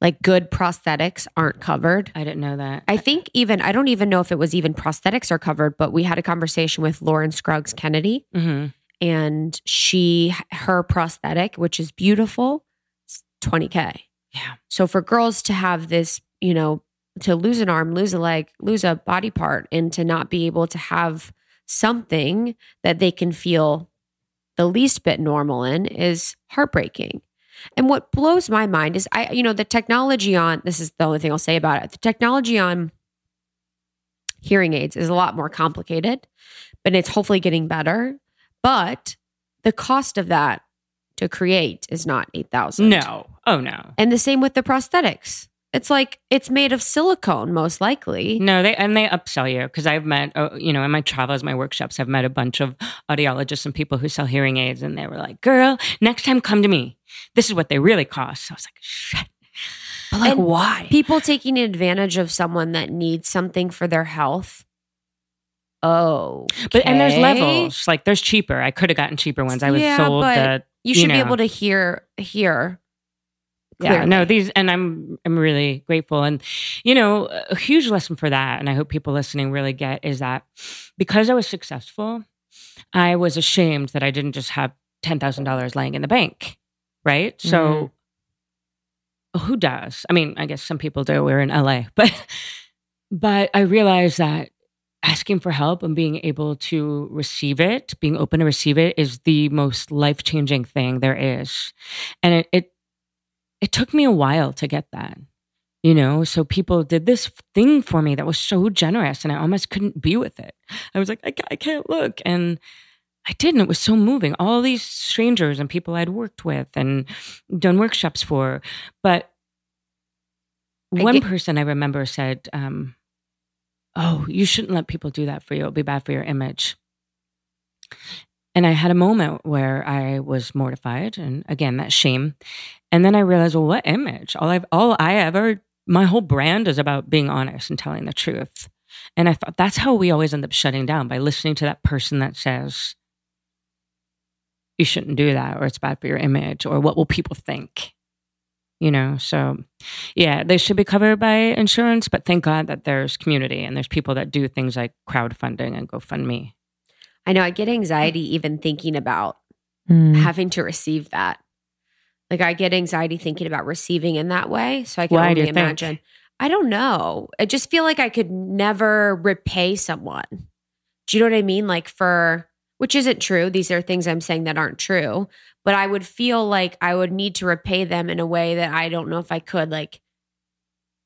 Like good prosthetics aren't covered. I didn't know that. I think even I don't even know if it was even prosthetics are covered, but we had a conversation with Lauren Scruggs Kennedy, hmm and she her prosthetic, which is beautiful, twenty k. Yeah. So for girls to have this, you know, to lose an arm, lose a leg, lose a body part, and to not be able to have something that they can feel the least bit normal in is heartbreaking. And what blows my mind is I, you know, the technology on this is the only thing I'll say about it. The technology on hearing aids is a lot more complicated, but it's hopefully getting better. But the cost of that to create is not eight thousand. No. Oh no. And the same with the prosthetics. It's like it's made of silicone, most likely. No, they and they upsell you because I've met, uh, you know, in my travels, my workshops, I've met a bunch of audiologists and people who sell hearing aids, and they were like, "Girl, next time come to me. This is what they really cost." I was like, "Shit." But like, And why? People taking advantage of someone that needs something for their health. Oh, But and there's levels. Like there's cheaper. I could have gotten cheaper ones. I was Yeah, sold the You should be know. able to hear hear. Yeah no these and i'm i'm really grateful. And you know a huge lesson for that and i hope people listening really get is that because i was successful i was ashamed that i didn't just have $10000 laying in the bank right? So mm-hmm. who does? I mean i guess some people do. We're in la but but i realized that asking for help and being able to receive it being open to receive it is the most life-changing thing there is. And it, it it took me a while to get that you know? So people did this thing for me that was so generous and i almost couldn't be with it. I was like i, I can't look. And i did and it was so moving. All these strangers and people i'd worked with and done workshops for. But I one get- person i remember said um, oh you shouldn't let people do that for you. It'll be bad for your image. And I had a moment where I was mortified and again that shame. And then I realized, well, what image? All I've all I ever my whole brand is about being honest and telling the truth. And I thought that's how we always end up shutting down by listening to that person that says you shouldn't do that or it's bad for your image or what will people think? You know, so yeah, they should be covered by insurance, but thank God that there's community and there's people that do things like crowdfunding and GoFundMe. I know I get anxiety even thinking about Mm. having to receive that. Like I get anxiety thinking about receiving in that way. So I can Why only you think? imagine. I don't know. I just feel like I could never repay someone. Do you know what I mean? Like for which isn't true. These are things I'm saying that aren't true. But I would feel like I would need to repay them in a way that I don't know if I could. Like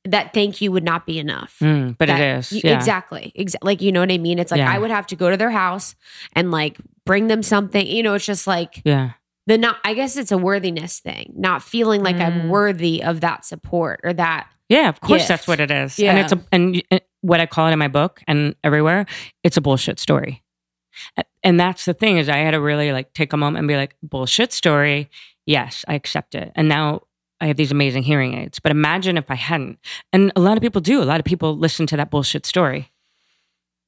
that thank you would not be enough. Mm, but That- it is. Yeah. Exactly. Exactly. Like, you know what I mean? It's like Yeah. I would have to go to their house and like bring them something. You know, it's just like Yeah. The not, I guess it's a worthiness thing, not feeling like I'm Mm. worthy of that support or that. Yeah, of course gift. that's what it is. Yeah. And it's a and y- what I call it in my book and everywhere, it's a bullshit story. And that's the thing is I had to really like take a moment and be like, bullshit story. Yes, I accept it. And now I have these amazing hearing aids. But imagine if I hadn't. And a lot of people do. A lot of people listen to that bullshit story.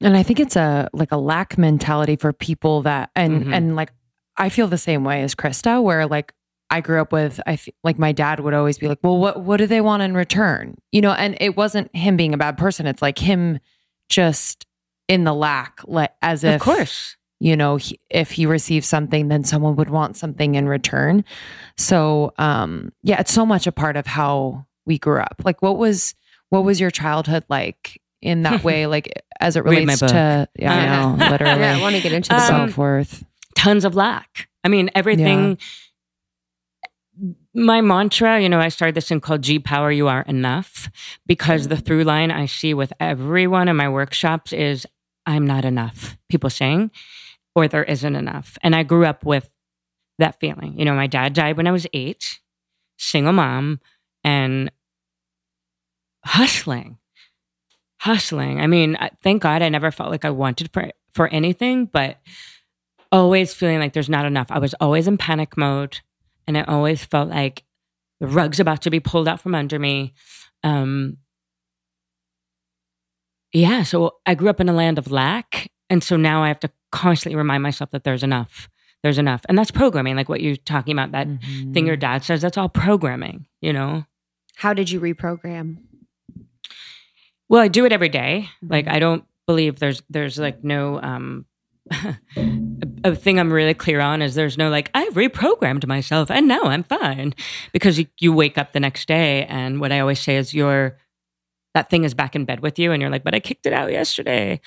And I think it's a like a lack mentality for people that and Mhm. and like I feel the same way as Krista, where like I grew up with I f- like my dad would always be like, well, what what do they want in return? You know, and it wasn't him being a bad person. It's like him just in the lack, like as if of course. you know he, if he receives something then someone would want something in return. So um yeah it's so much a part of how we grew up. Like what was what was your childhood like in that way? Like as it Read my relates to yeah i know literally. Yeah, I want to get into the Um, self-worth Tons of lack. I mean, everything my mantra, you know, I started this thing called G Power, you are enough, because the mm. through line I see with everyone in my workshops is I'm not enough. People saying, or there isn't enough. And I grew up with that feeling. You know, my dad died when I was eight, single mom, and hustling, hustling. I mean, thank God I never felt like I wanted for, for anything, but always feeling like there's not enough. I was always in panic mode and I always felt like the rug's about to be pulled out from under me. Um, yeah, so I grew up in a land of lack. And so now I have to constantly remind myself that there's enough. There's enough. And that's programming, like what you're talking about, that mm-hmm. thing your dad says, that's all programming, you know? How did you reprogram? Well, I do it every day. Like I don't believe there's there's like no um a thing I'm really clear on is there's no like I've reprogrammed myself and now I'm fine because you, you wake up the next day and what I always say is your that thing is back in bed with you and you're like but I kicked it out yesterday.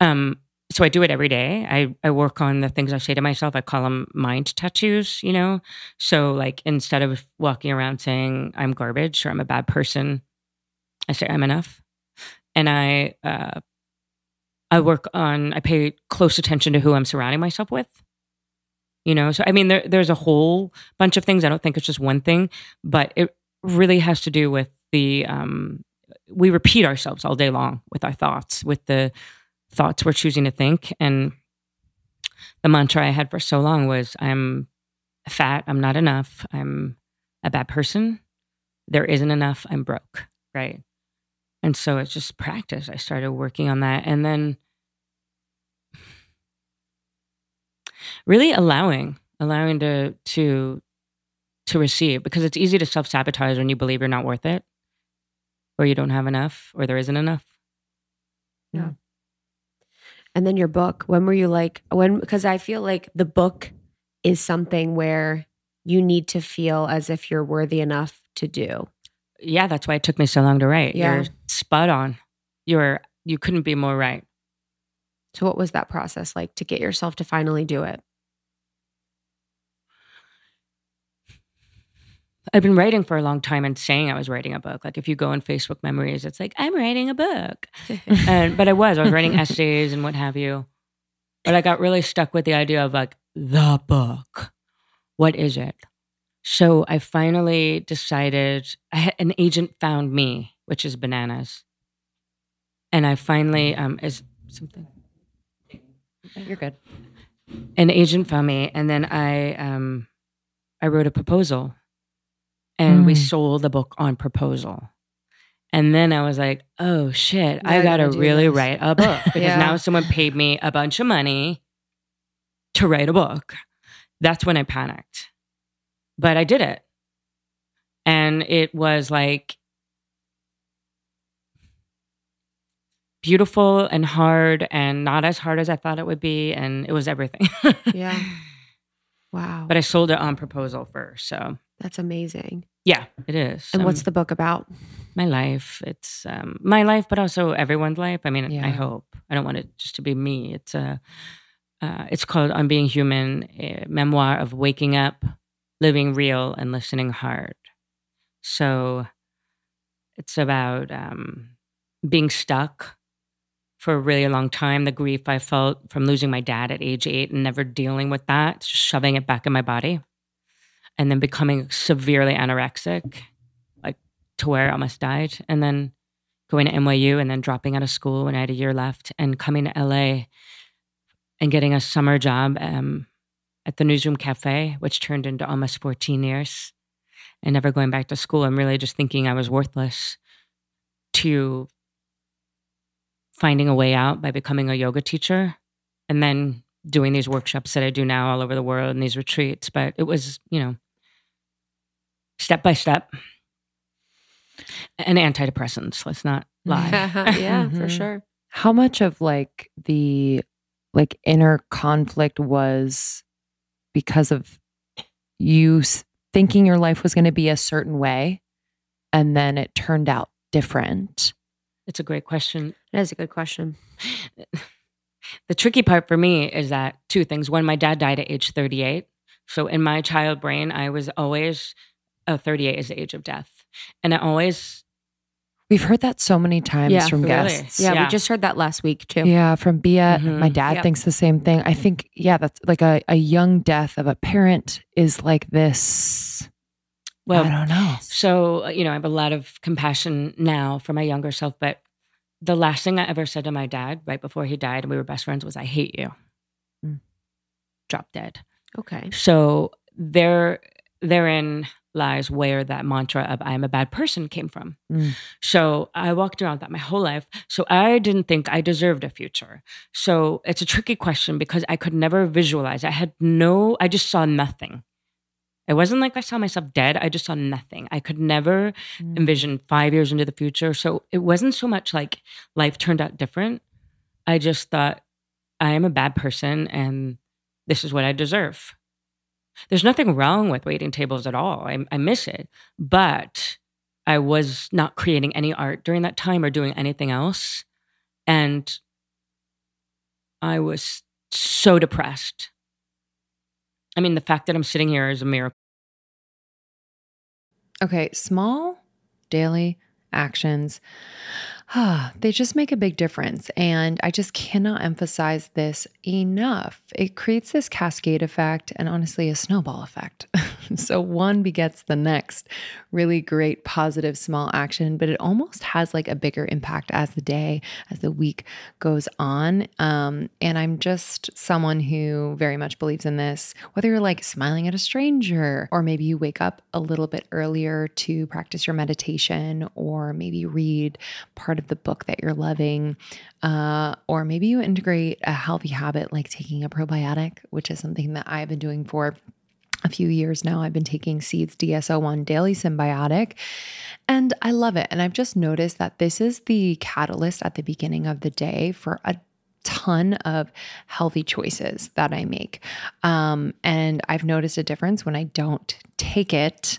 Um so I do it every day. I I work on the things I say to myself. I call them mind tattoos, you know. So like instead of walking around saying I'm garbage or I'm a bad person, I say I'm enough. And I uh I work on, I pay close attention to who I'm surrounding myself with. You know, so I mean, there, there's a whole bunch of things. I don't think it's just one thing, but it really has to do with the, um, we repeat ourselves all day long with our thoughts, with the thoughts we're choosing to think. And the mantra I had for so long was I'm fat, I'm not enough, I'm a bad person, there isn't enough, I'm broke, right? And so it's just practice. I started working on that. And then really allowing, allowing to to to receive because it's easy to self-sabotage when you believe you're not worth it or you don't have enough or there isn't enough. Yeah. And then your book, when were you like when because I feel like the book is something where you need to feel as if you're worthy enough to do yeah, that's why it took me so long to write. Yeah. You're spot on. You're you couldn't be more right. So what was that process like to get yourself to finally do it? I've been writing for a long time and saying I was writing a book. Like if you go on Facebook memories, it's like I'm writing a book. and but I was. I was writing essays and what have you. But I got really stuck with the idea of like the book. What is it? So I finally decided I, an agent found me, which is bananas. And I finally um is something You're good. An agent found me and then I um I wrote a proposal and mm. we sold the book on proposal. And then I was like, oh shit, now I got to really this. write a book because yeah. now someone paid me a bunch of money to write a book. That's when I panicked but I did it. And it was like beautiful and hard and not as hard as I thought it would be. And it was everything. yeah. Wow. But I sold it on proposal first. So that's amazing. Yeah, it is. And um, what's the book about? My life. It's um, my life, but also everyone's life. I mean, yeah. I hope. I don't want it just to be me. It's a. Uh, it's called "On Being Human," a memoir of waking up, living real and listening hard. So it's about um, being stuck for a really long time. The grief I felt from losing my dad at age eight and never dealing with that, just shoving it back in my body. And then becoming severely anorexic, like to where I almost died. And then going to NYU and then dropping out of school when I had a year left and coming to LA and getting a summer job um, at the Newsroom Cafe, which turned into almost 14 years, and never going back to school. I'm really just thinking I was worthless to finding a way out by becoming a yoga teacher and then doing these workshops that I do now all over the world and these retreats. But it was, you know, step by step. And antidepressants, let's not lie. yeah, mm-hmm. for sure. How much of like the like inner conflict was because of you thinking your life was going to be a certain way and then it turned out different? It's a great question. It is a good question. the tricky part for me is that two things. One, my dad died at age 38. So in my child brain, I was always oh, 38 is the age of death. And I always, We've heard that so many times Yeah. from Really? guests. Yeah, Yeah. we just heard that last week too. Yeah, from Bia. Mhm. My dad Yep. thinks the same thing. I think, yeah, that's like a, a young death of a parent is like this. well, I don't know. So, uh, you know, I have a lot of compassion now for my younger self, but the last thing I ever said to my dad right before he died, and we were best friends, was, I hate you. Mm. Drop dead. Okay. So there therein lies where that mantra of I am a bad person came from. Mm. So I walked around that my whole life. So I didn't think I deserved a future. So it's a tricky question because I could never visualize. I had no I just saw nothing. It wasn't like I saw myself dead. I just saw nothing. I could never Mm. envision five years into the future. So it wasn't so much like life turned out different. I just thought I am a bad person and this is what I deserve. There's nothing wrong with waiting tables at all. I, I miss it. But I was not creating any art during that time or doing anything else. And I was so depressed. I mean, the fact that I'm sitting here is a miracle. Okay, small daily actions. They just make a big difference. And I just cannot emphasize this enough. It creates this cascade effect and honestly a snowball effect. so one begets the next. Really great, positive, small action, but it almost has like a bigger impact as the day, as the week goes on. Um, and I'm just someone who very much believes in this, whether you're like smiling at a stranger, or maybe you wake up a little bit earlier to practice your meditation, or maybe read part of the book that you're loving, uh, or maybe you integrate a healthy habit like taking a probiotic, which is something that I've been doing for a few years now. I've been taking Seeds DS-01 Daily Synbiotic, and I love it. And I've just noticed that this is the catalyst at the beginning of the day for a ton of healthy choices that I make. Um, and I've noticed a difference when I don't take it.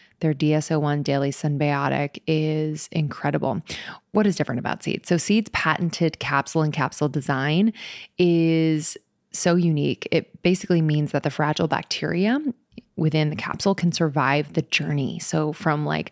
Their DS-01 Daily Synbiotic is incredible. What is different about Seed? So, Seed's patented capsule and capsule design is so unique. It basically means that the fragile bacteria within the capsule can survive the journey. So, from like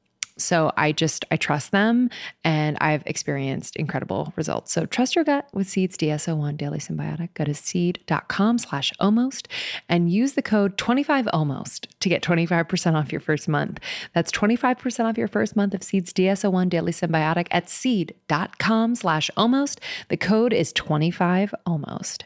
so I just I trust them and I've experienced incredible results. So trust your gut with Seeds DS-01 Daily Synbiotic. Go to seed.com slash almost and use the code 25almost to get 25% off your first month. That's 25% off your first month of Seeds DS-01 Daily Synbiotic at seed.com slash almost. The code is 25almost.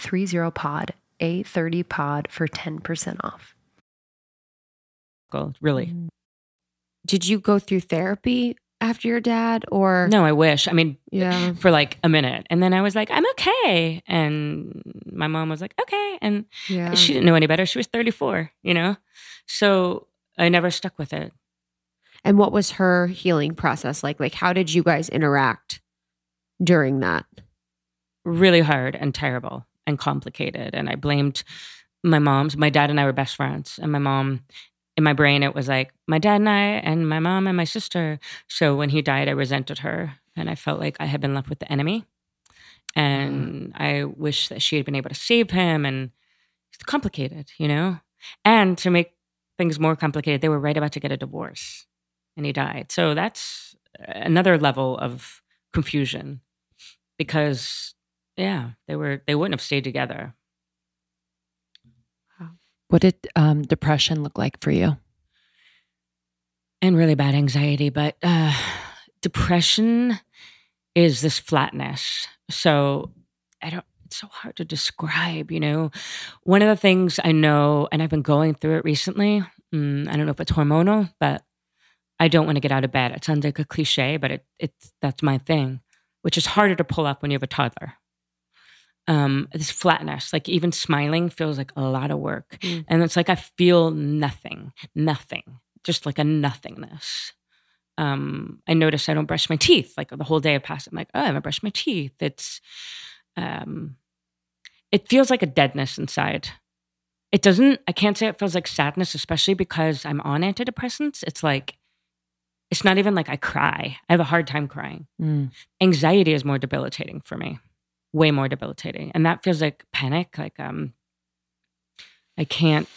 30 pod, A30 pod for 10% off. Really. Mm. Did you go through therapy after your dad or No, I wish. I mean, Yeah. for like a minute. And then I was like, I'm okay. And my mom was like, okay. And Yeah. she didn't know any better. She was 34, you know? So I never stuck with it. And what was her healing process like? Like how did you guys interact during that? Really hard and terrible and complicated. And I blamed my mom's. My dad and I were best friends. And my mom, in my brain, it was like my dad and I, and my mom and my sister. So when he died, I resented her. And I felt like I had been left with the enemy. And mm. I wish that she had been able to save him. And it's complicated, you know? And to make things more complicated, they were right about to get a divorce and he died. So that's another level of confusion because yeah, they were they wouldn't have stayed together. What did um, depression look like for you? And really bad anxiety, but uh depression is this flatness. So I don't it's so hard to describe, you know. One of the things I know and I've been going through it recently, mm, I don't know if it's hormonal, but I don't want to get out of bed. It sounds like a cliche, but it, it's that's my thing, which is harder to pull up when you have a toddler. Um, this flatness, like even smiling feels like a lot of work. Mm. And it's like I feel nothing, nothing, just like a nothingness. Um, I notice I don't brush my teeth. Like the whole day I pass, I'm like, oh, I haven't brushed my teeth. It's, um, it feels like a deadness inside. It doesn't, I can't say it feels like sadness, especially because I'm on antidepressants. It's like, it's not even like I cry. I have a hard time crying. Mm. Anxiety is more debilitating for me, way more debilitating. And that feels like panic. Like, um, I can't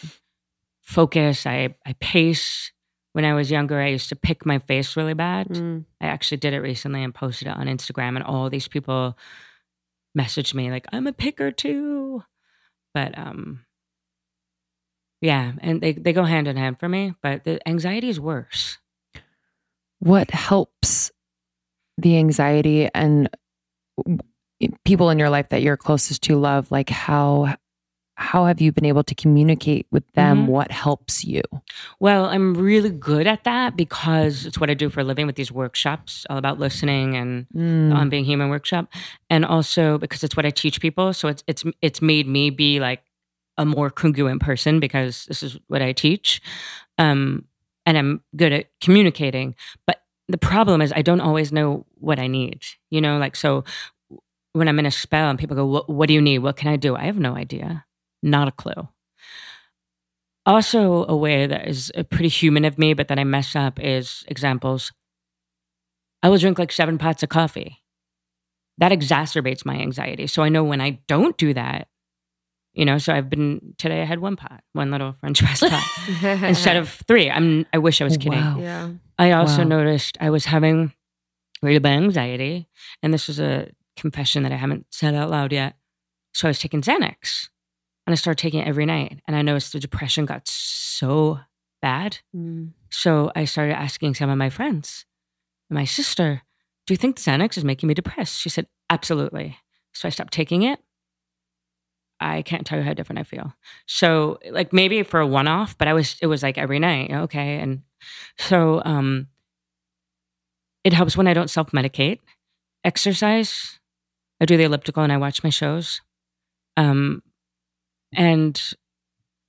focus. I, I pace. When I was younger, I used to pick my face really bad. Mm. I actually did it recently and posted it on Instagram, and all these people messaged me like, "I'm a picker too," but um, yeah, and they they go hand in hand for me. But the anxiety is worse. What helps the anxiety and people in your life that you're closest to love? Like how how have you been able to communicate with them Mhm. what helps you? Well, I'm really good at that because it's what I do for a living with these workshops, all about listening and Mm. on being human workshop, and also because it's what I teach people. So it's it's it's made me be like a more congruent person because this is what I teach, um, and I'm good at communicating. But the problem is I don't always know what I need. You know, like so when I'm in a spell and people go, "What, what do you need? What can I do?" I have no idea, not a clue. Also, a way that is uh, pretty human of me, but that I mess up is examples. I will drink like seven pots of coffee. That exacerbates my anxiety. So I know when I don't do that, you know, so I've been today I had one pot, one little French press pot instead of three. I'm I wish I was kidding. Wow. yeah. I also Wow. noticed I was having really bad anxiety, and this was a confession that I haven't said out loud yet. So I was taking Xanax, and I started taking it every night, and I noticed the depression got so bad. Mm. So I started asking some of my friends, my sister, "Do you think Xanax is making me depressed?" She said, "Absolutely." So I stopped taking it. I can't tell you how different I feel. So like maybe for a one off, but I was it was like every night, okay, and so um it helps when I don't self medicate. Exercise, I do the elliptical and I watch my shows. Um and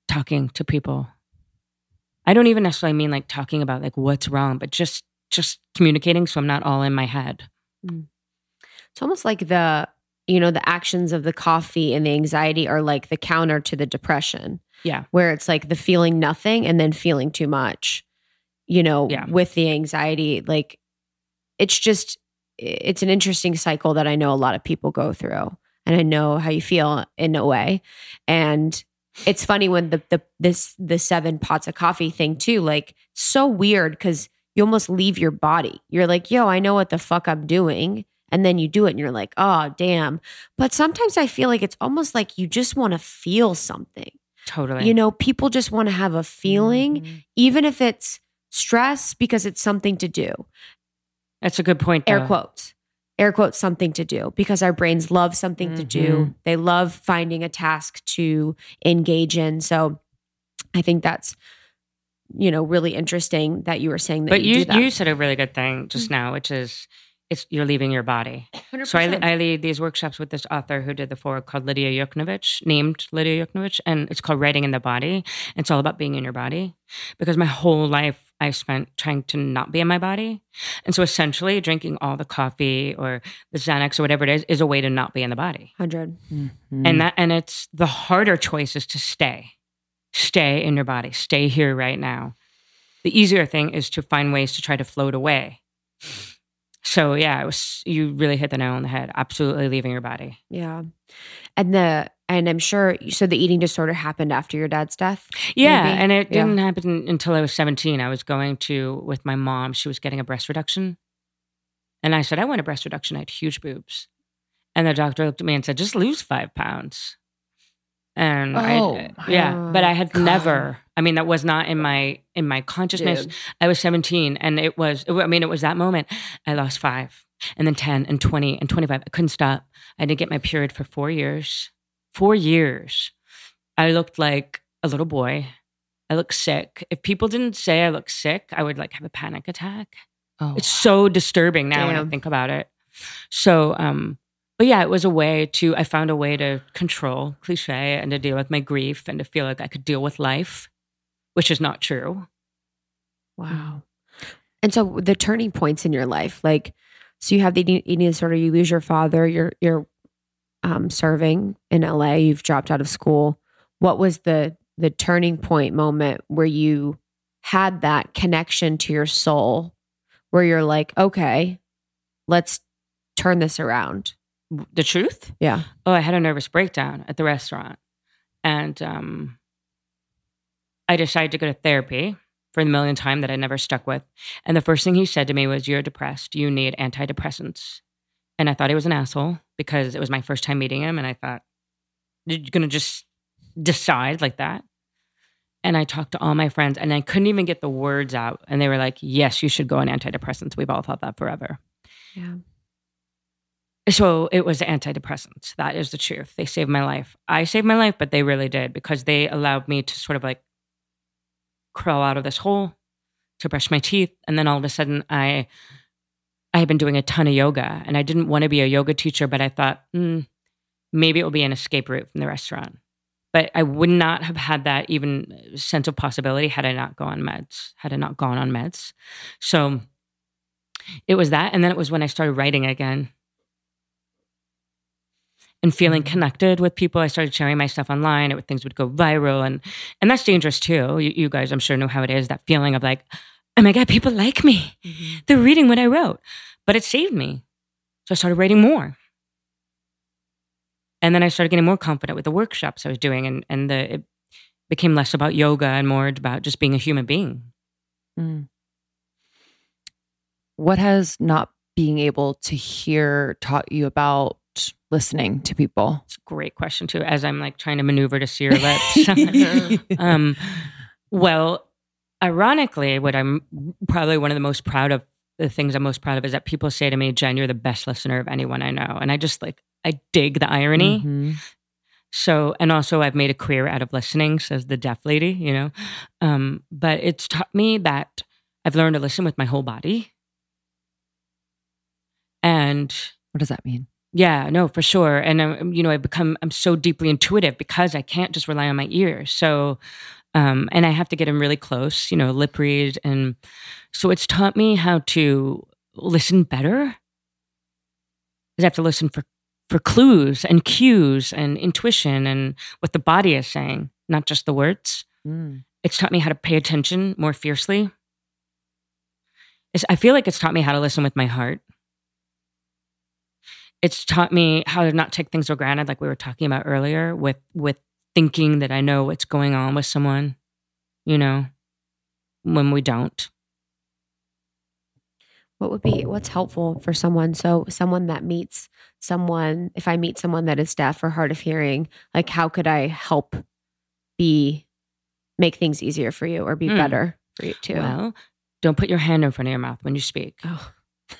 talking to people. I don't even necessarily mean like talking about like what's wrong, but just just communicating so I'm not all in my head. It's almost like the, you know, the actions of the coffee and the anxiety are like the counter to the depression. Yeah. Where it's like the feeling nothing and then feeling too much, you know, Yeah. with the anxiety. Like it's just, it's an interesting cycle that I know a lot of people go through. And I know how you feel in a way. And it's funny when the the this the seven pots of coffee thing too, like so weird because you almost leave your body. You're like, yo, I know what the fuck I'm doing. And then you do it and you're like, oh, damn. But sometimes I feel like it's almost like you just want to feel something. Totally. You know, people just want to have a feeling, Mhm. even if it's stress because it's something to do. That's a good point. Air though. quotes. Air quotes something to do because our brains love something to do. Mm-hmm. They love finding a task to engage in. So I think that's you know really interesting that you were saying that But you, you you said a really good thing mm-hmm. just now, which is it's you're leaving your body. So I, 100%. I lead these workshops with this author who did the foreword called Lidia Yuknavitch, named Lidia Yuknavitch, and it's called Writing in the Body. It's all about being in your body because my whole life I spent trying to not be in my body. And so essentially drinking all the coffee or the Xanax or whatever it is is a way to not be in the body. 100. Mm-hmm. And that and it's the harder choice is to stay. Stay in your body. Stay here right now. The easier thing is to find ways to try to float away. So yeah, it was you really hit the nail on the head. Absolutely leaving your body. Yeah. And the and I'm sure so the eating disorder happened after your dad's death. Yeah, Maybe. and it didn't happen until I was 17. I was going to with my mom. She was getting a breast reduction. And I said, I want a breast reduction. I had huge boobs. And the doctor looked at me and said, just lose five pounds. And Oh, I, yeah, but I had God. never, I mean, that was not in my, in my consciousness. Dude. I was 17 and it was, I mean, it was that moment. I lost five and then 10 and 20 and 25. I couldn't stop. I didn't get my period for four years. Four years. I looked like a little boy. I looked sick. If people didn't say I looked sick, I would like have a panic attack. Oh, It's so disturbing now when I think about it. So, um, but yeah, it was a way to, I found a way to control cliche and to deal with my grief and to feel like I could deal with life, which is not true. Wow. And so the turning points in your life, like, so you have the eating eating disorder, you lose your father, you're you're um, serving in LA, you've dropped out of school. What was the the turning point moment where you had that connection to your soul, where you're like, okay, let's turn this around? The truth? Yeah. Oh, I had a nervous breakdown at the restaurant. And um, I decided to go to therapy for the millionth time that I never stuck with. And the first thing he said to me was, You're depressed. You need antidepressants. And I thought he was an asshole because it was my first time meeting him. And I thought, You're going to just decide like that? And I talked to all my friends and I couldn't even get the words out. And they were like, Yes, you should go on antidepressants. We've all thought that forever. Yeah. So it was antidepressants. That is the truth. They saved my life. I saved my life, but they really did because they allowed me to sort of like crawl out of this hole to brush my teeth. And then all of a sudden I I had been doing a ton of yoga and I didn't want to be a yoga teacher, but I thought, mm, maybe it will be an escape route from the restaurant. But I would not have had that even sense of possibility had I not gone meds, had I not gone on meds. So it was that. And then it was when I started writing again and feeling connected with people. I started sharing my stuff online. It, things would go viral, and and that's dangerous too. You, you guys, I'm sure, know how it is. That feeling of like, oh my god, people like me. They're reading what I wrote, but it saved me. So I started writing more, and then I started getting more confident with the workshops I was doing, and and the it became less about yoga and more about just being a human being. Mm. What has not being able to hear taught you about listening to people? It's a great question too. As I'm like trying to maneuver to see your lips. um, well, ironically, what I'm probably one of the most proud of, the things I'm most proud of is that people say to me, Jen, you're the best listener of anyone I know. And I just like, I dig the irony. Mhm. So, and also I've made a career out of listening, says the deaf lady, you know. Um, but it's taught me that I've learned to listen with my whole body. And What does that mean? Yeah, no, for sure. And um, you know, I've become I'm so deeply intuitive because I can't just rely on my ears. So, um, and I have to get him really close. You know, lip read, and so it's taught me how to listen better. Because I have to listen for for clues and cues and intuition and what the body is saying, not just the words. Mm. It's taught me how to pay attention more fiercely. It's, I feel like it's taught me how to listen with my heart it's taught me how to not take things for granted like we were talking about earlier with with thinking that i know what's going on with someone you know when we don't What would be what's helpful for someone? So someone that meets someone, if I meet someone that is deaf or hard of hearing, like how could I help be make things easier for you or be Mm. better for you too? well don't put your hand in front of your mouth when you speak Oh.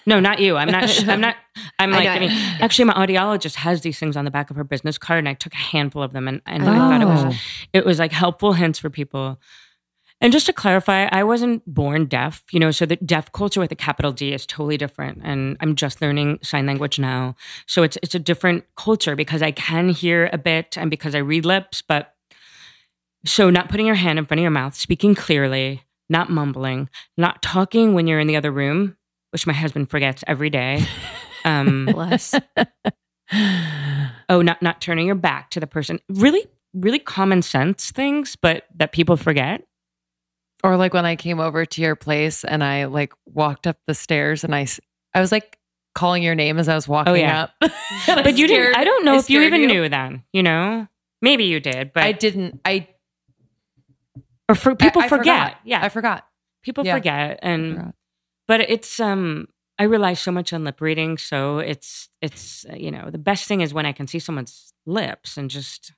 No not you i'm not i'm not i'm like know. I, mean actually my audiologist has these things on the back of her business card and i took a handful of them and, and i thought it was Oh. it was like helpful hints for people. And just to clarify, I wasn't born deaf, you know, so the deaf culture with a capital D is totally different. And I'm just learning sign language now. So it's it's a different culture because I can hear a bit and because I read lips, but so not putting your hand in front of your mouth, speaking clearly, not mumbling, not talking when you're in the other room, which my husband forgets every day. Um, Bless. oh not not turning your back to the person really really common sense things but that people forget Or like when I came over to your place and I like walked up the stairs and I I was like calling your name as I was walking Oh, yeah. up. I but you didn't i don't know I if you even knew then you know maybe you did but I didn't. I or for people I, forget forgot. yeah I forgot. people yeah. forget and forgot. But it's um i rely so much on lip reading so it's it's uh, you know the best thing is when i can see someone's lips and just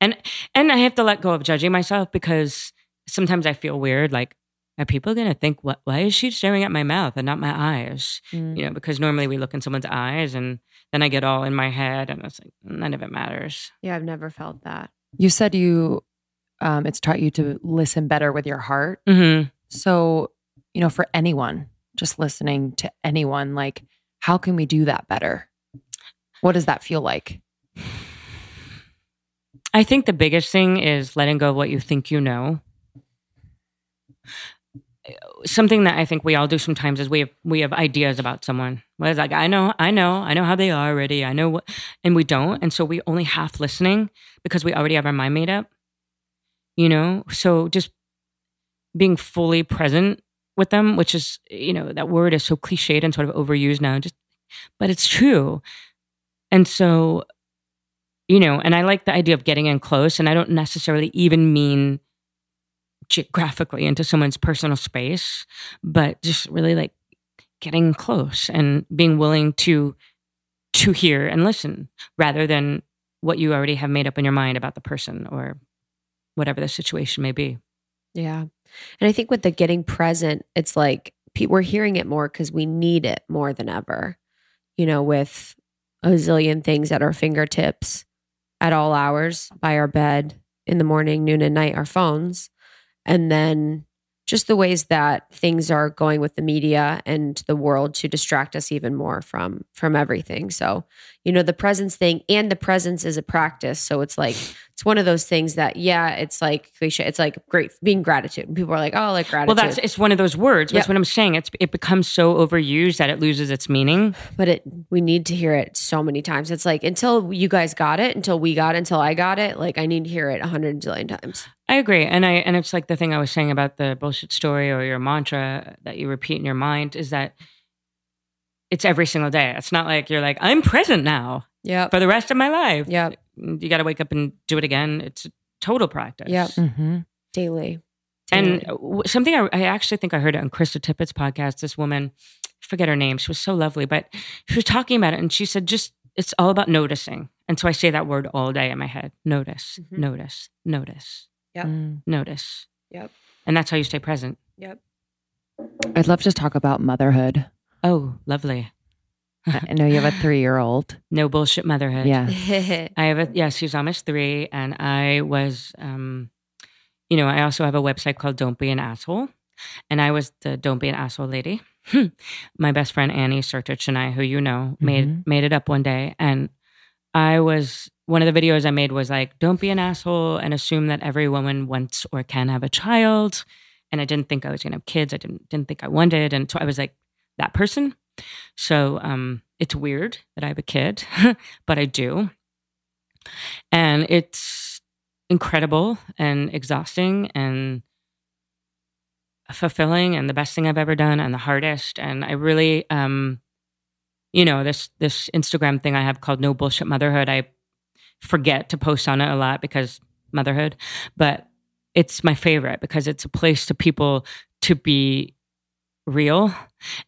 and and i have to let go of judging myself because sometimes i feel weird like are people going to think what why is she staring at my mouth and not my eyes Mm. you know because normally we look in someone's eyes and then i get all in my head and it's like none of it matters yeah, I've never felt that. You said you, um, it's taught you to listen better with your heart. mm-hmm. So, you know, for anyone just listening to anyone, like, how can we do that better? What does that feel like? I think the biggest thing is letting go of what you think you know. Something that I think we all do sometimes is we have we have ideas about someone. Well, it's like I know, I know, I know how they are already. I know what, and we don't, and so we only half listening because we already have our mind made up. You know, so just being fully present with them, which is you know that word is so cliched and sort of overused now. Just, but it's true, and so you know, and I like the idea of getting in close, and I don't necessarily even mean geographically into someone's personal space, but just really like getting close and being willing to to hear and listen rather than what you already have made up in your mind about the person or whatever the situation may be. Yeah. And I think with the getting present, it's like we're hearing it more because we need it more than ever, you know, with a zillion things at our fingertips at all hours by our bed in the morning, noon, and night, our phones. And then just the ways that things are going with the media and the world to distract us even more from from everything. So, you know, the presence thing and the presence is a practice. So it's like it's one of those things that yeah, it's like cliche. It's like great being gratitude. And people are like, oh, like gratitude Well, that's it's one of those words. That's Yep. what I'm saying. It's it becomes so overused that it loses its meaning. but it we need to hear it so many times. It's like until you guys got it, until we got it, until I got it, like I need to hear it a hundred zillion times. I agree, and I and it's like the thing I was saying about the bullshit story or your mantra that you repeat in your mind is that it's every single day. It's not like you're like I'm present now Yep. for the rest of my life. Yep. You got to wake up and do it again. It's a total practice. Yeah. Mm-hmm. Daily. And Daily. w- something I, I actually think I heard it on Krista Tippett's podcast. This woman, I forget her name. She was so lovely, but she was talking about it, and she said, "Just it's all about noticing." And so I say that word all day in my head: notice, Mhm. notice, notice, Yep. Mm. notice. Yep. And that's how you stay present. Yep. I'd love to talk about motherhood. Oh, lovely. I know you have a three year old. No bullshit motherhood. Yeah. I have a yeah, she's almost three, and I was, um, you know, I also have a website called Don't Be an Asshole, and I was the don't be an asshole lady. My best friend Annie Sertich and I, who you know, made Mhm. made it up one day, and I was one of the videos I made was like, don't be an asshole and assume that every woman wants or can have a child. And I didn't think I was gonna have kids. I didn't didn't think I wanted, and so I was like that person. So um, it's weird that I have a kid, but I do, and it's incredible and exhausting and fulfilling and the best thing I've ever done and the hardest. And I really, um, you know, this this Instagram thing I have called No Bullshit Motherhood. I forget to post on it a lot because motherhood, but it's my favorite because it's a place to people to be real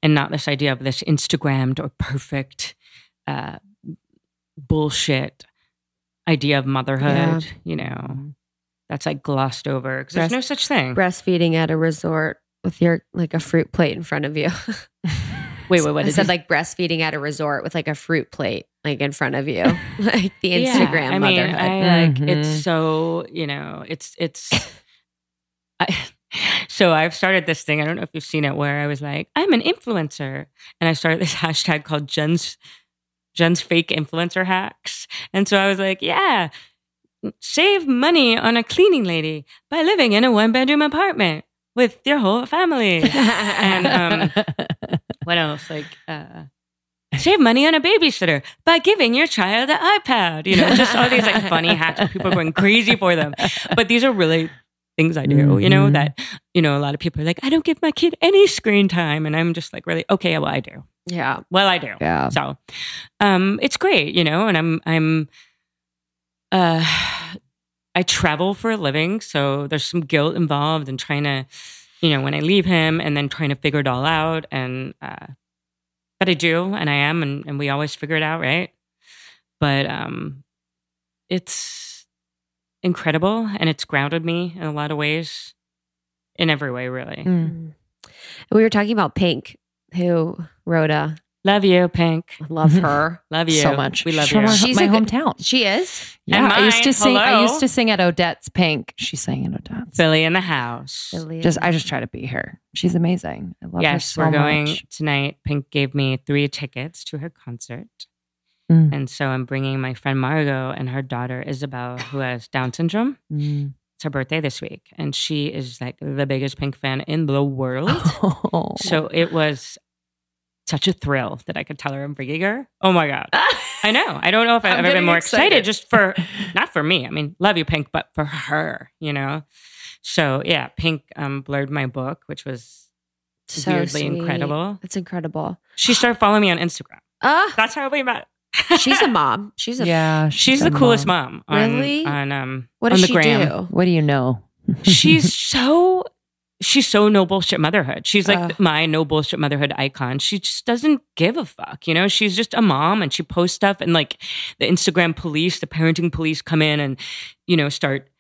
and not this idea of this Instagrammed or perfect uh, bullshit idea of motherhood. You know, that's like glossed over because there's no such thing. Breastfeeding at a resort with your like a fruit plate in front of you. Wait, wait, what? I said you- like breastfeeding at a resort with like a fruit plate like in front of you, like the Yeah, Instagram I mean, motherhood. I like Mhm. it's so you know, it's it's. I, so I've started this thing. I don't know if you've seen it, where I was like, I'm an influencer, and I started this hashtag called Jen's Jen's fake influencer hacks. And so I was like, yeah, save money on a cleaning lady by living in a one bedroom apartment with your whole family. and um, what else? Like, uh, save money on a babysitter by giving your child an iPad. You know, just all these like funny hacks where people are going crazy for them. But these are really things I do, you know, that, you know, a lot of people are like, I don't give my kid any screen time. And I'm just like, really, okay, well, I do. yeah. Well, I do. yeah. So, um, it's great, you know, and I'm, I'm, uh, I travel for a living. So there's some guilt involved in trying to, you know, when I leave him and then trying to figure it all out. And, uh, but I do, and I am, and, and we always figure it out, right? But, um, it's incredible and it's grounded me in a lot of ways, in every way, really. Mm. We were talking about Pink, who wrote a Love you, Pink. love her. Love you so much. We love She's you. from my, She's my a good- hometown. She is. Yeah, And I used to mine. sing. I used to sing at Odette's Pink. She sang at Odette's. Billy in the house. Just I just try to be her. She's amazing. I love her yes, so we're going much. tonight. Pink gave me three tickets to her concert. Mm. And so I'm bringing my friend Margot and her daughter Isabel, who has Down syndrome. Mm. It's her birthday this week. And she is like the biggest Pink fan in the world. Oh. so it was such a thrill that I could tell her I'm bringing her. Oh my God. I know. I don't know if I've I'm ever been more excited. excited. just for, not for me. I mean, love you, Pink, but for her, you know? So yeah, Pink um, blurred my book, which was So weirdly sweet. incredible. That's incredible. She started following me on Instagram. Ah, That's how we met. She's a mom. She's a. yeah, She's the a coolest mom. on, Really? On um What on does the she gram. do? What do you know? She's so she's so no bullshit motherhood. She's like Ugh. my no bullshit motherhood icon. She just doesn't give a fuck. You know, she's just a mom and she posts stuff and like the Instagram police, the parenting police come in and, you know, start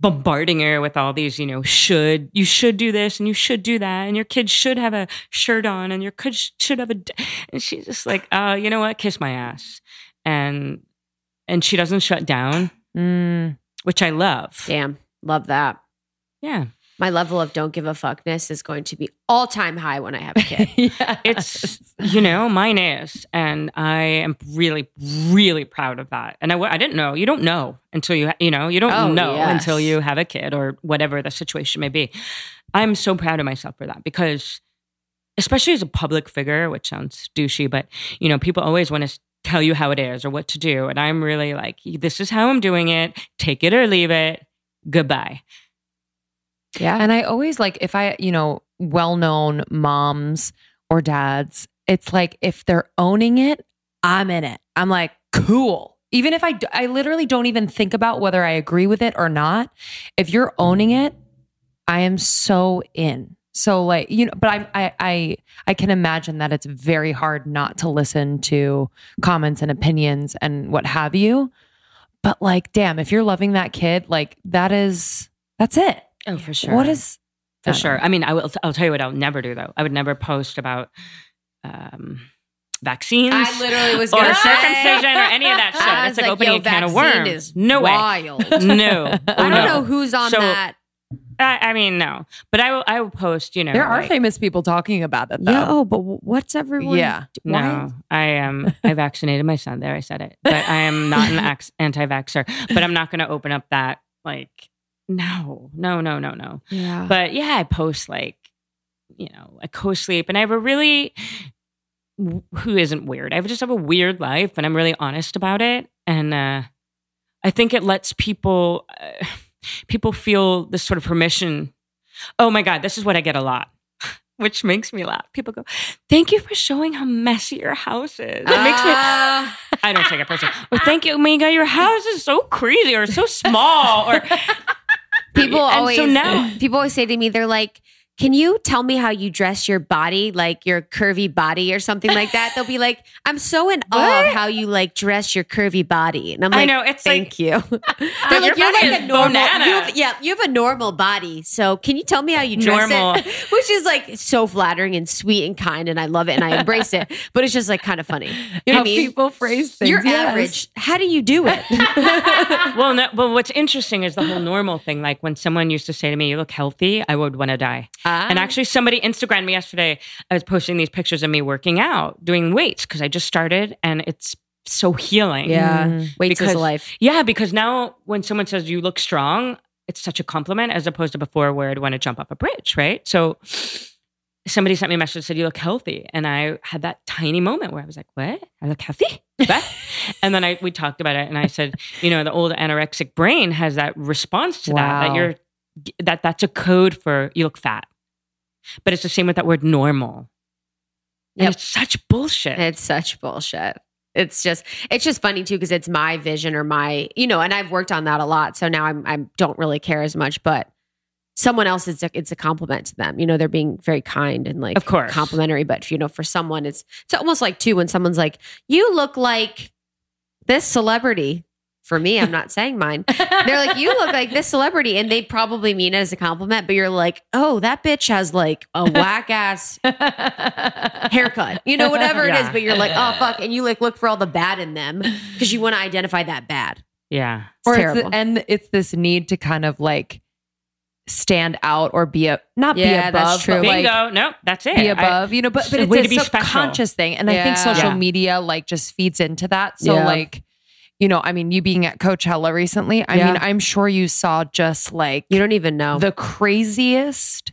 bombarding her with all these, you know, should you should do this and you should do that and your kid should have a shirt on and your kid should have a d-" and she's just like, uh, you know what, kiss my ass. And and she doesn't shut down, Mm. which I love. Damn, love that. Yeah. My level of don't give a fuckness is going to be all time high when I have a kid. yeah, it's you know mine is. And i am really really proud of that. And I didn't know. You don't know until you you know you don't Oh, know yes. until you have a kid or whatever the situation may be. I'm so proud of myself for that because especially as a public figure which sounds douchey but you know people always want to tell you how it is or what to do. And i'm really like this is how i'm doing it. Take it or leave it. Goodbye yeah. And I always like if I, you know, well-known moms or dads, it's like if they're owning it, I'm in it. I'm like, cool. Even if I, I literally don't even think about whether I agree with it or not. If you're owning it, I am so in. So like, you know, but I I I I can imagine that it's very hard not to listen to comments and opinions and what have you. But like, damn, if you're loving that kid, like that is that's it. Oh for sure What is For I sure. know. I mean, I will. I'll tell you what I'll never do though. I would never post about um, vaccines. I literally was or gonna say- circumcision or any of that shit. I It's was like, opening yo, a can of worms. is no way. wild. No. I don't no. know who's on So- that I, I mean, no. But I will. I will post. You know, There are like- famous people talking about it though. Yeah. Oh, but what's everyone? Yeah. Why? No, I am. I vaccinated my son. There, I said it. But I am not an anti-vaxer. But I'm not going to open up that. Like, no, no, no, no, no. Yeah. But yeah, I post like, you know, I co-sleep, and I have a really who isn't weird. I just have a weird life, and I'm really honest about it. And uh, I think it lets people uh, people feel this sort of permission. Oh my god, this is what I get a lot. Which makes me laugh. People go, "Thank you for showing how messy your house is." It makes me. Ah. I don't take it personally. Or thank you, oh god, your house is so crazy or so small. Or People And always so now- people always say to me, they're like, "Can you tell me how you dress your body, like your curvy body or something like that?" They'll be like, "I'm so in awe of how you like dress your curvy body," and I'm like, I like, know, it's "Thank like- you." they're like, your "You're like a normal, you have, yeah, you have a normal body, so can you tell me how you dress Normal. it?" Which is like so flattering and sweet and kind, and I love it and I embrace it. But it's just like kind of funny. You know what How I mean? people phrase things. You're yes. average. How do you do it? well, no, but what's interesting is the whole normal thing. Like when someone used to say to me, "You look healthy," I would want to die. And ah. actually, somebody Instagrammed me yesterday. I was posting these pictures of me working out, doing weights because I just started, and it's so healing. yeah, mm-hmm. weights is Because- life. yeah. Because now when someone says you look strong, it's such a compliment as opposed to before where I'd want to jump off a bridge, right? So. Somebody sent me a message said you look healthy, and I had that tiny moment where I was like, "What? I look healthy?" What? and then I we talked about it, and I said, "You know, the old anorexic brain has that response to that. That you're that that's a code for you look fat, but it's the same with that word normal. And Yep. it's such bullshit. It's such bullshit. It's just it's just funny too because it's my vision or my you know, and I've worked on that a lot. So now I'm I don't really care as much, but someone else it's a, it's a compliment to them. You know, they're being very kind and like Of course. complimentary. But you know, for someone, it's it's almost like too when someone's like, "You look like this celebrity." For me, I'm not saying mine. They're like, "You look like this celebrity," and they probably mean it as a compliment. But you're like, "Oh, that bitch has like a whack ass haircut, you know, whatever it is. But you're like, oh fuck, and you like look for all the bad in them because you want to identify that bad. yeah. It's or it's the, and it's this need to kind of like stand out or be a not Yeah, be above, that's true. but like Bingo. nope. That's it. be I- above, you know. But but it's a to special. subconscious thing, and I think social Yeah. media like just feeds into that. So Yeah. like, you know, I mean, you being at Coachella recently, I Yeah. mean, I'm sure you saw just like You don't even know. the craziest.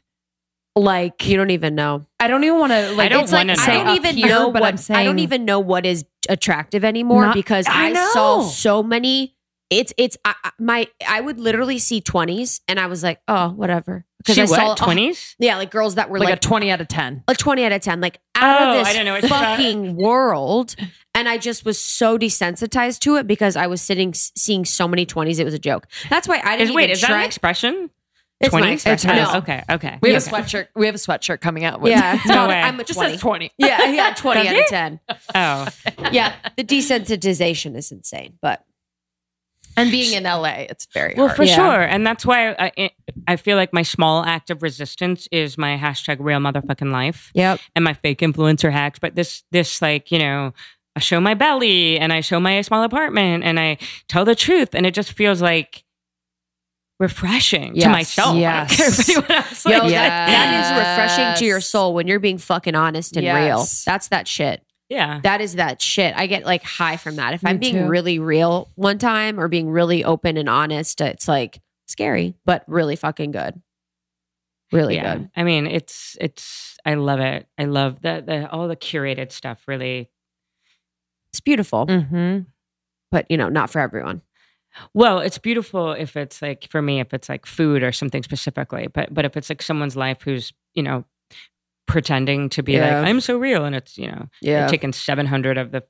Like you don't even know. I don't even want to like. don't it's like wanna I don't even here, know but what I'm saying I don't even know what is attractive anymore Not- because I I, saw so many. It's it's I, I- my I would literally see twenties and I was like, oh whatever because She I saw what? Twenties? yeah like girls that were like, like a twenty out of ten. a 20 out of 10 like out Oh, of this I know what you thought. fucking world and i just was so desensitized to it because i was sitting seeing so many 20s it was a joke that's why i didn't Is, wait, even is that an expression? it's my expression It's- no. no. Okay. Okay. We have okay. a sweatshirt. We have a sweatshirt coming out. With yeah it's No called, way. i'm a just 20 says twenty. yeah yeah 20 out of 10 Oh, yeah the desensitization is insane but And being in LA, it's very well, hard. for Yeah. sure. And that's why I, I feel like my small act of resistance is my hashtag real motherfucking life. yep and my fake influencer hacks. But this, this like, you know, I show my belly and I show my small apartment and I tell the truth. And it just feels like refreshing to myself. I Yes. don't care if anyone else Yo, likes it. that, that is refreshing to your soul when you're being fucking honest and real. That's that shit. Yeah. That is that shit. I get like high from that. If I'm being too. really real one time or being really open and honest, it's like scary, but really fucking good. Really yeah. good. I mean, it's, it's, I love it. I love the, the, all the curated stuff really. It's beautiful, Mm-hmm. but you know, not for everyone. Well, it's beautiful if it's like, for me, if it's like food or something specifically, but, but if it's like someone's life who's, you know, pretending to be Yeah. like, I'm so real. And it's, you know, Yeah. They've taken 700 of the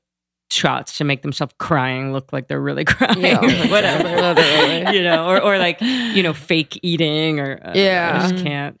shots to make themselves crying look like they're really crying Yeah. whatever. You know, or, or like, you know, fake eating or uh, Yeah. I just can't.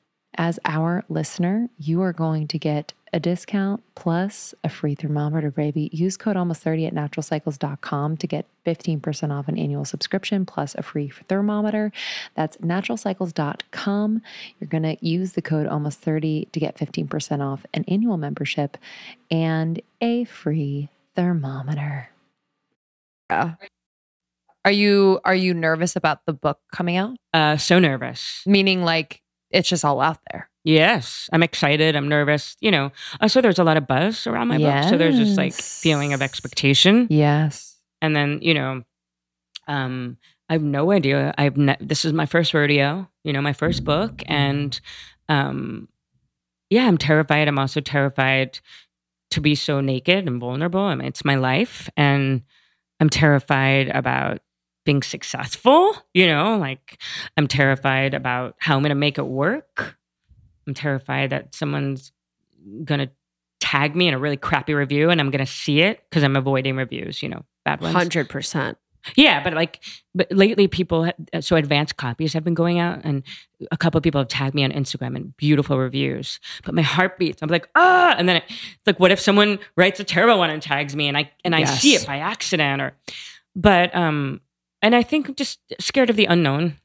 as our listener, you are going to get a discount plus a free thermometer, baby. Use code almost 30 at naturalcycles.com to get 15% off an annual subscription plus a free thermometer. That's naturalcycles.com. You're going to use the code almost 30 to get 15% off an annual membership and a free thermometer. Yeah. Are you are you nervous about the book coming out? Uh, so nervous. Meaning like it's just all out there. Yes, I'm excited. I'm nervous. You know, also there's a lot of buzz around my book, so there's this like feeling of expectation. Yes. And then you know, um, I have no idea. I've ne- this is my first rodeo. You know, my first book, and um, yeah, I'm terrified. I'm also terrified to be so naked and vulnerable. I mean, it's my life, and I'm terrified about being successful. You know, like I'm terrified about how I'm going to make it work. I'm terrified that someone's going to tag me in a really crappy review and I'm going to see it because I'm avoiding reviews, you know, bad ones. 100%. Yeah, but like, but lately people, so advanced copies have been going out, and a couple of people have tagged me on Instagram and beautiful reviews. But my heart beats. I'm like, ah, and then it, it's like, what if someone writes a terrible one and tags me, and I and I see it by accident, or, but um, and I think I'm just scared of the unknown,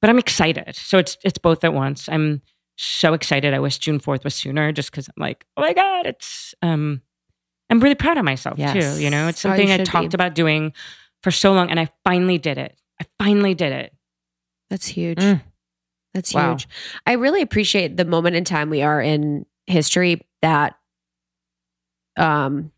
but I'm excited. So it's it's both at once. I'm so excited. I wish June 4th was sooner, just because I'm like, oh my god, it's um, I'm really proud of myself Yes. too. You know, it's How you something I talked be. about doing for so long and I finally did it. I finally did it. That's huge. Mm. That's Wow. huge. I really appreciate the moment in time we are in history that um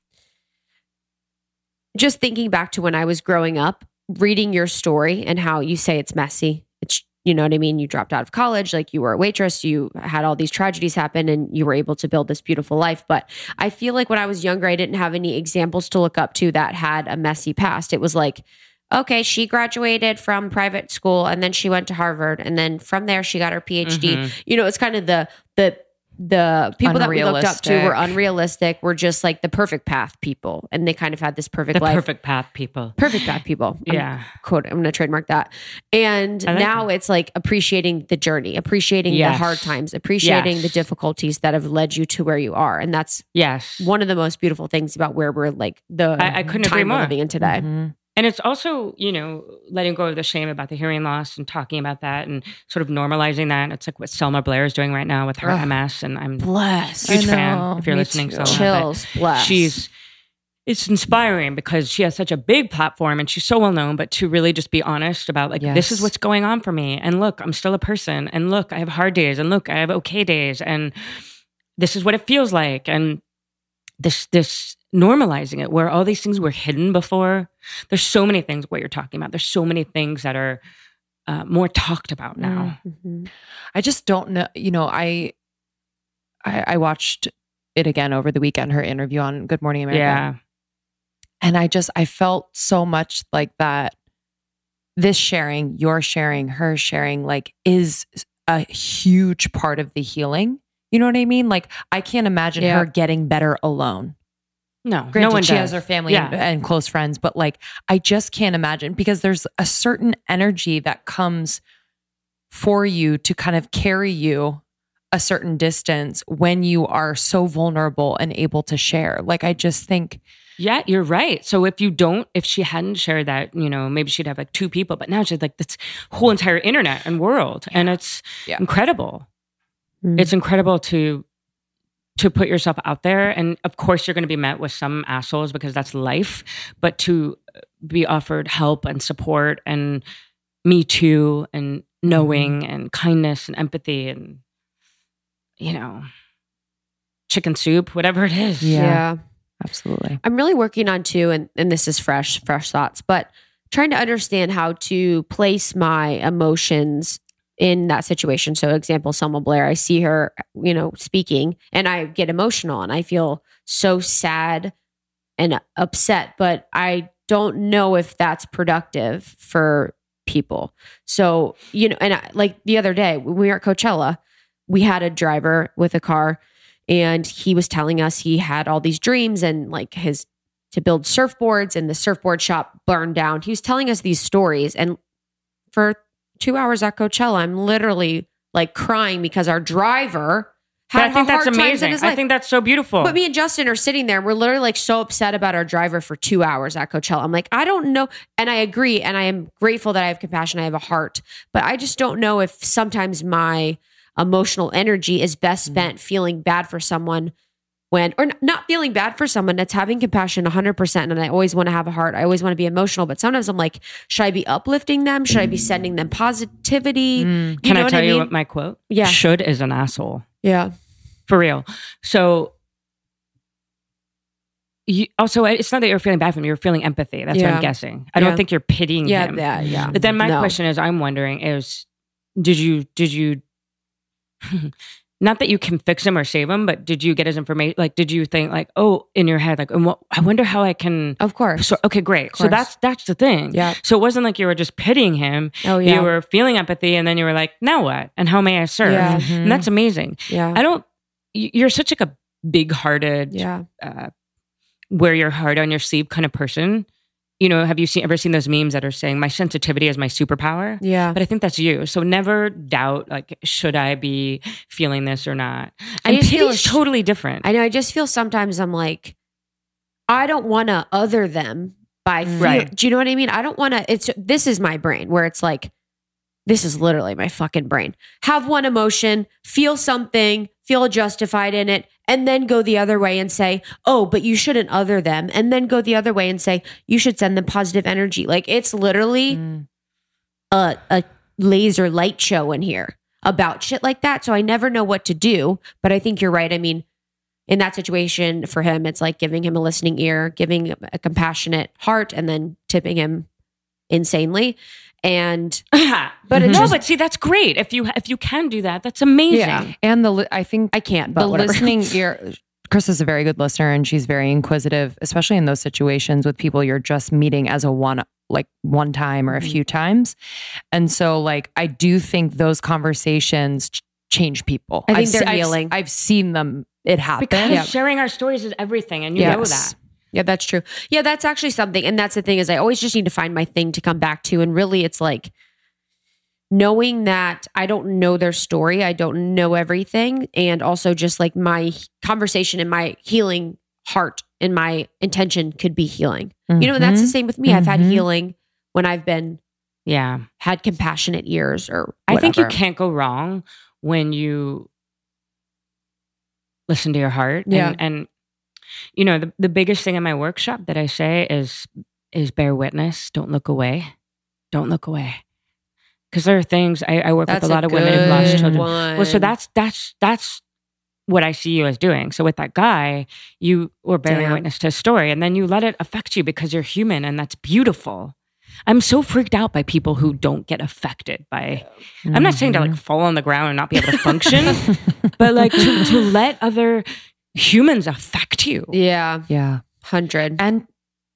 just thinking back to when I was growing up, reading your story and how you say it's messy. It's you know what I mean? You dropped out of college, like you were a waitress, you had all these tragedies happen and you were able to build this beautiful life. But I feel like when I was younger, I didn't have any examples to look up to that had a messy past. It was like okay, she graduated from private school and then she went to Harvard and then from there she got her PhD. Mhm. You know, it's kind of the the the people that we looked up to were Unrealistic. were just like the perfect path people. And they kind of had this perfect The life. perfect path, people. Perfect path people. I'm Yeah. quote I'm gonna trademark that. And now it's like appreciating the journey, appreciating the hard times, appreciating Yes. the difficulties that have led you to where you are. And that's Yes. one of the most beautiful things about where we're like the I- I couldn't time agree more. living in today. Mhm. And it's also, you know, letting go of the shame about the hearing loss and talking about that and sort of normalizing that. It's like what Selma Blair is doing right now with her. MS. And I'm Bless. a huge fan know. if you're Me listening, too. Selma. Chills. Bless. She's, it's inspiring because she has such a big platform and she's so well known, but to really just be honest about like, this is what's going on for me. And look, I'm still a person. And look, I have hard days. And look, I have okay days. And this is what it feels like. And this, this normalizing it where all these things were hidden before. There's so many things what you're talking about. There's so many things that are uh, more talked about now. Mhm. I just don't know. You know, I, I I watched it again over the weekend. Her interview on Good Morning America. Yeah. and I just I felt so much like that. This sharing, your sharing, her sharing, like is a huge part of the healing. You know what I mean? Like I can't imagine Yeah. her getting better alone. No, Granted, no one she does. has her family and, Yeah. and close friends, but like I just can't imagine because there's a certain energy that comes for you to kind of carry you a certain distance when you are so vulnerable and able to share. Like I just think Yeah, you're right. So if you don't, if she hadn't shared that, you know, maybe she'd have like two people, but now she's like this whole entire internet and world. And it's Yeah. incredible. Mm. It's incredible to to put yourself out there. And of course you're gonna be met with some assholes because that's life. But to be offered help and support and me too and knowing mm-hmm. and kindness and empathy and you know chicken soup, whatever it is. Yeah. absolutely. I'm really working on too, and, and this is fresh, fresh thoughts, but trying to understand how to place my emotions in that situation. So, example, Selma Blair, I see her, you know, speaking and I get emotional and I feel so sad and upset, but I don't know if that's productive for people. So, you know, and I, like the other day, we were at Coachella, we had a driver with a car and he was telling us he had all these dreams and like his to build surfboards and the surfboard shop burned down. He was telling us these stories and for 2 hours at Coachella I'm literally like crying because our driver But had I think hard that's times in amazing. I think that's so beautiful. But me and Justin are sitting there. We're literally like so upset about our driver for two hours at Coachella. I'm like, I don't know. And I agree. And I am grateful that I have compassion. I have a heart. But I just don't know if sometimes my emotional energy is best mm. spent feeling bad for someone when, or not feeling bad for someone that's having compassion 100%. And I always want to have a heart. I always want to be emotional. But sometimes I'm like, should I be uplifting them? Should I be sending them positivity? Mm. You Can know I what tell I you what my quote? Yeah. Should is an asshole. Yeah. For real. So you, also, it's not that you're feeling bad for him. You're feeling empathy. That's what I'm guessing. I don't think you're pitying Yeah. him. Yeah. Yeah. But then my No. question is, I'm wondering is, did you, did you, not that you can fix him or save him, but did you get his information? Like, did you think like, oh, in your head, like, and what, I wonder how I can. Of course. So okay, great. So that's that's the thing. Yeah. So it wasn't like you were just pitying him. Oh, yeah. You were feeling empathy, and then you were like, now what? And how may I serve? Yeah. And that's amazing. yeah. I don't. You're such like a big-hearted, Yeah. uh, wear your heart on your sleeve kind of person. You know, have you seen ever seen those memes that are saying my sensitivity is my superpower? Yeah. But I think that's you. So never doubt like, should I be feeling this or not? I And just feel sh- totally different. I know. I just feel sometimes I'm like, I don't want to other them by feel, Right. Do you know what I mean? I don't want to. It's this is my brain where it's like, this is literally my fucking brain. Have one emotion, feel something, feel justified in it, and then go the other way and say, oh, but you shouldn't other them, and then go the other way and say you should send them positive energy. Like it's literally Mm. a a laser light show in here about shit like that. So I never know what to do. But I think you're right. I mean, in that situation for him, it's like giving him a listening ear, giving a compassionate heart, and then tipping him insanely. And but it no, but see, that's great. If you if you can do that, that's amazing. Yeah. And the I think I can't, but the whatever. listening ear Chris is a very good listener and she's very inquisitive, especially in those situations with people you're just meeting as a one like one time or a Mm-hmm. few times. And so like I do think those conversations ch- change people. I think I've, they're I've- healing. I've, seen them it happen. Because Yeah. sharing our stories is everything, and you know that. Yeah, that's true. Yeah, that's actually something. And that's the thing is I always just need to find my thing to come back to. And really it's like knowing that I don't know their story, I don't know everything, and also just like my conversation and my healing heart and my intention could be healing. You know, and that's the Mhm. same with me. I've had Mhm. healing when I've been Yeah, had compassionate ears or I think you can't go wrong when you listen to your heart. And- Yeah. and, you know the the biggest thing in my workshop that I say is is bear witness. Don't look away. Don't look away. Because there are things I, I work That's with a lot of women who've lost children. One. Well, so that's that's that's what I see you as doing. So with that guy, you were bearing Damn. witness to a story, and then you let it affect you because you're human, and that's beautiful. I'm so freaked out by people who don't get affected by. I'm not saying to Mm-hmm. like fall on the ground and not be able to function, but like to, to let other humans affect you. yeah, Yeah. hundred. And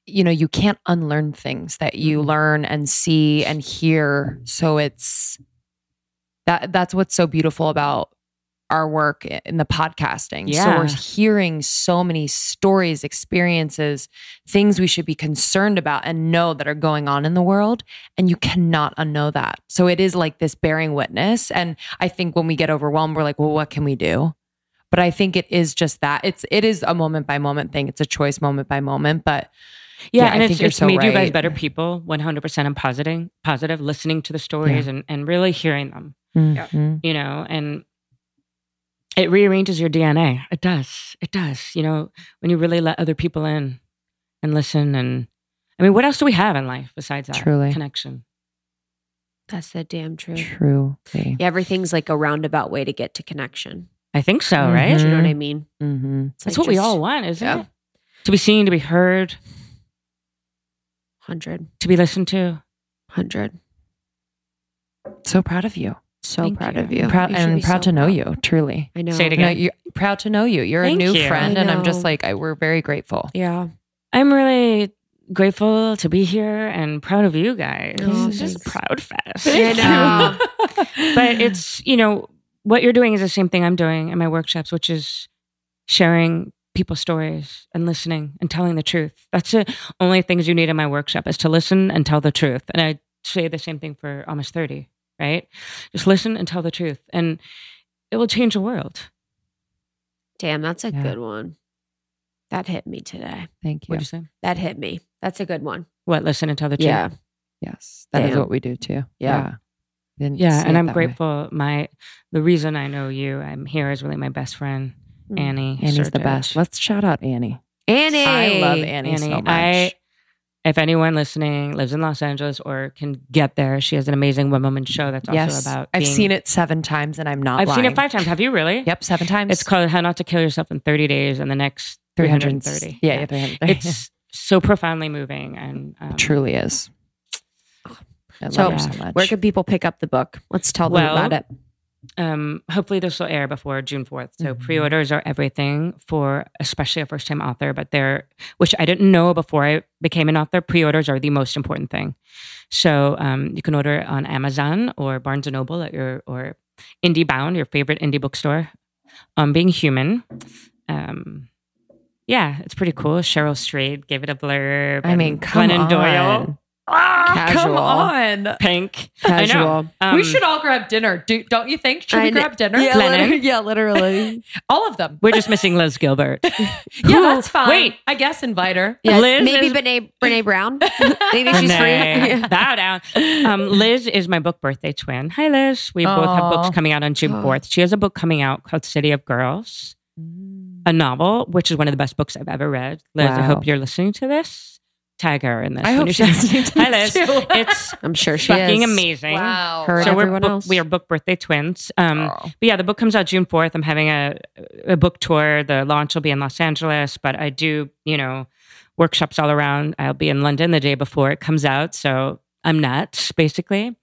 you know, you can't unlearn things that you Mm-hmm. learn and see and hear. So it's that that's what's so beautiful about our work in the podcasting. So we're hearing so many stories, experiences, things we should be concerned about and know that are going on in the world. And you cannot unknow that. So it is like this bearing witness. And I think when we get overwhelmed, we're like, well, what can we do? But I think it is just that. It's it is a moment by moment thing. It's a choice moment by moment. But Yeah, Yeah, I and it's, think you're it's so made you guys better people, 100% I'm positive, positive, listening to the stories and, and really hearing them, Mhm. you know, and it rearranges your DNA. It does. It does. You know, when you really let other people in and listen. And I mean, what else do we have in life besides that? Truly. Connection. That's the damn truth. True. Yeah, everything's like a roundabout way to get to connection. I think so, Mhm. right? You know what I mean? Mm-hmm. That's like what we all want, isn't Yeah. it? To be seen, to be heard, 100, to be listened to. 100. So proud of you. So Thank proud you. of you. proud You and proud so to know proud. you. Truly. I know. Say it No, again. you're proud to know you. You're Thank a new you. friend, and I'm just like, I, we're very grateful. Yeah. I'm really grateful to be here and proud of you guys. Oh, it's just proud fest. I know. but it's, you know, what you're doing is the same thing I'm doing in my workshops, which is sharing people's stories and listening and telling the truth. That's the only things you need in my workshop is to listen and tell the truth. And I say the same thing for almost 30, right? Just listen and tell the truth. And it will change the world. Damn, that's a Yeah. good one. That hit me today. Thank you. What'd you say? That hit me. That's a good one. What? Listen and tell the truth. Yeah. Yes, that is Damn. what we do too. Yeah. Didn't Yeah, and I'm that way. grateful. My the reason I know you, I'm here is really my best friend, Mm. Annie. Annie's the best. Let's shout out Annie. Annie. I love Annie, so Annie, much. I- If anyone listening lives in Los Angeles or can get there, she has an amazing one woman show that's also yes, about. I've seen it seven times, and I'm not. I've seen it five times. Have you really? Yep, seven times. It's called "How Not to Kill Yourself in 30 Days" and the next 330. Yeah, yeah, 330. It's so profoundly moving, and um, it truly is. I love So, her so much. Where can people pick up the book? Let's tell them Well, about it. um, hopefully this will air before June 4th. So Mhm. pre-orders are everything for especially a first-time author, but they're which I didn't know before I became an author. Pre-orders are the most important thing. So um, you can order on Amazon or Barnes and Noble at your or IndieBound, your favorite indie bookstore. Um, being human. Um, yeah, it's pretty cool. Cheryl Strayed gave it a blurb. I mean, come Glennon on. Doyle. Ah, Come on. Pink. Casual. I know. Um, we should all grab dinner. Do, don't you think? Should we I kn- grab dinner? Yeah, Glennon? literally, yeah, literally. All of them. We're just missing Liz Gilbert. Yeah, that's fine. Wait, I guess invite her. Yeah, Liz maybe is- Brene, Brene Brown. maybe she's free. Renee, Yeah. Bow down. Um, Liz is my book birthday twin. Hi, Liz. We both have Aw. books coming out on June Aw. 4th. She has a book coming out called City of Girls, a novel, which is one of the best books I've ever read. Liz, I Wow. hope you're listening to this. Tag her in this. I hope she's say- listening to this Liz. too. It's I'm sure she fucking is. amazing. Wow. Her and So we're everyone book, else. we are book birthday twins. Um, Oh. but yeah, the book comes out June 4th. I'm having a, a book tour. The launch will be in Los Angeles, but I do, you know, workshops all around. I'll be in London the day before it comes out. So I'm nuts, basically.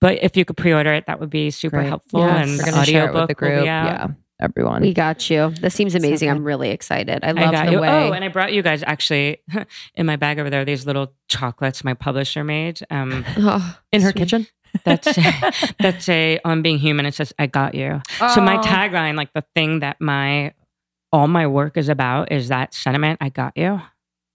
But if you could pre order it, that would be super Great. helpful. Yes. And We're gonna share it audiobook with the will group. be out. Yeah, everyone. We got you. This seems amazing. good. I'm really excited. I I love got the you. way. Oh, and I brought you guys actually in my bag over there. These little chocolates my publisher made. Um, Oh, in her sweet. kitchen. that's that's a on being human. It says I got you. So my Oh. tagline, like the thing that my all my work is about, is that sentiment. I got you.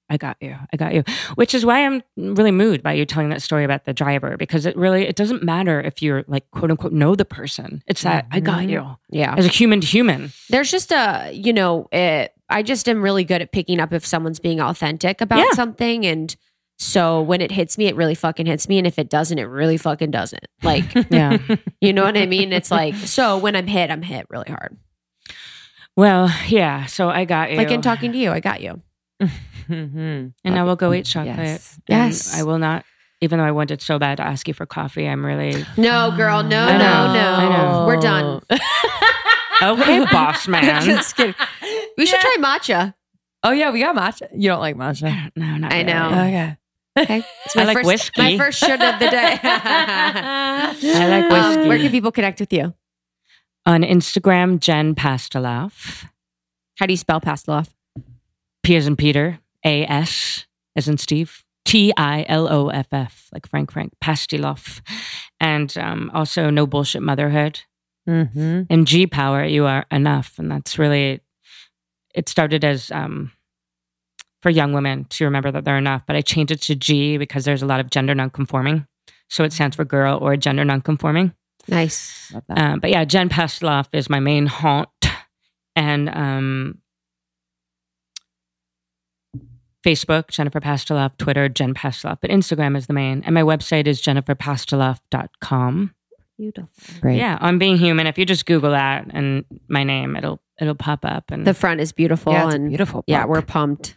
I got you. I got you. Which is why I'm really moved by you telling that story about the driver because it really it doesn't matter if you're like quote unquote know the person. It's that I got Mhm. you Yeah. as a human to human. There's just a, you know, it, I just am really good at picking up if someone's being authentic about Yeah. something. And so when it hits me, it really fucking hits me. And if it doesn't, it really fucking doesn't. Like, Yeah. you know what I mean? It's like, so when I'm hit, I'm hit really hard. well, yeah. So I got you. Like in talking to you, I got you. Mhm. and I will go eat chocolate. Yes. Yes. I will not. Even though I wanted so bad to ask you for coffee, I'm really No, girl, no, I know, no, no. I know. We're done. okay, boss man. Just kidding. We should try matcha. Oh yeah, we got matcha. You don't like matcha? no, not I really. know. Okay. Okay. It's I like first, whiskey. My first shirt of the day. I like Um, whiskey. where can people connect with you? On Instagram, Jen Pastiloff. How do you spell Pastiloff? P as in Peter, A S as in Steve, T I L O F F, like Frank Frank, Pastiloff. And um, also No Bullshit Motherhood Mm-hmm. In G power, you are enough. And that's really, it started as um, for young women to remember that they're enough. But I changed it to G because there's a lot of gender nonconforming. So it stands for girl or gender nonconforming. Nice. Um, but yeah, Jen Pastiloff is my main haunt. And um, Facebook, Jennifer Pastiloff, Twitter, Jen Pastiloff, but Instagram is the main. And my website is jenniferpastiloff.com. Beautiful. Great. Yeah, on being human. If you just Google that and my name, it'll it'll pop up. And The front is beautiful. Yeah, it's a and beautiful. yeah, we're pumped.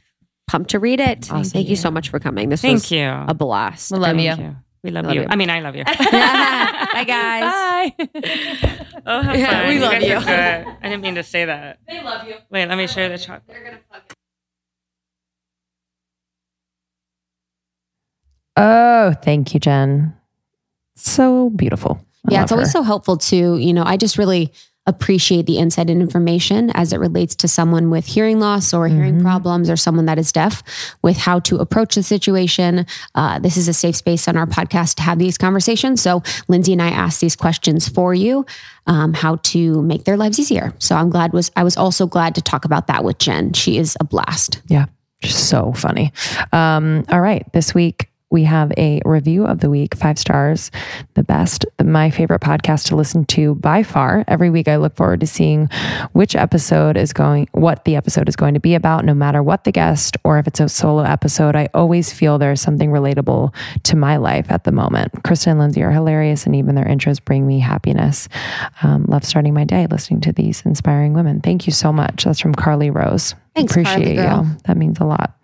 Pumped to read it. Awesome. Thank you so much for coming. This thank was you. a blast. We love Thank you. We love, Love you. you. I mean, I love you. Bye, guys. Bye. oh, have Yeah, fun. we love guys you. I didn't mean to say that. They love you. Wait, let me share the chocolate. Oh, thank you, Jen. So beautiful. I yeah, it's always her. so helpful to, You know, I just really appreciate the insight and information as it relates to someone with hearing loss or hearing Mhm. problems or someone that is deaf with how to approach the situation. Uh, this is a safe space on our podcast to have these conversations. So Lindsay and I asked these questions for you, um, how to make their lives easier. So I'm glad was I was also glad to talk about that with Jen. She is a blast. Yeah, so funny. Um, all right, this week we have a review of the week, five stars, the best, my favorite podcast to listen to by far. Every week I look forward to seeing which episode is going, what the episode is going to be about, no matter what the guest or if it's a solo episode. I always feel there's something relatable to my life at the moment. Kristen and Lindsay are hilarious, and even their intros bring me happiness. Um, love starting my day listening to these inspiring women. Thank you so much. That's from Carly Rose. Thanks, Appreciate you. That means a lot.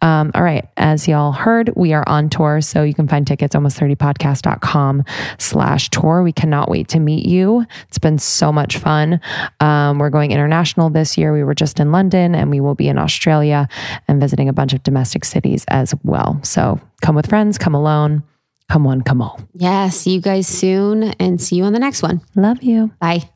Um, all right. As y'all heard, we are on tour. So you can find tickets almost30podcast.com slash tour. We cannot wait to meet you. It's been so much fun. Um, we're going international this year. We were just in London and we will be in Australia and visiting a bunch of domestic cities as well. So come with friends, come alone, come one, come all. Yeah, see you guys soon and see you on the next one. Love you. Bye.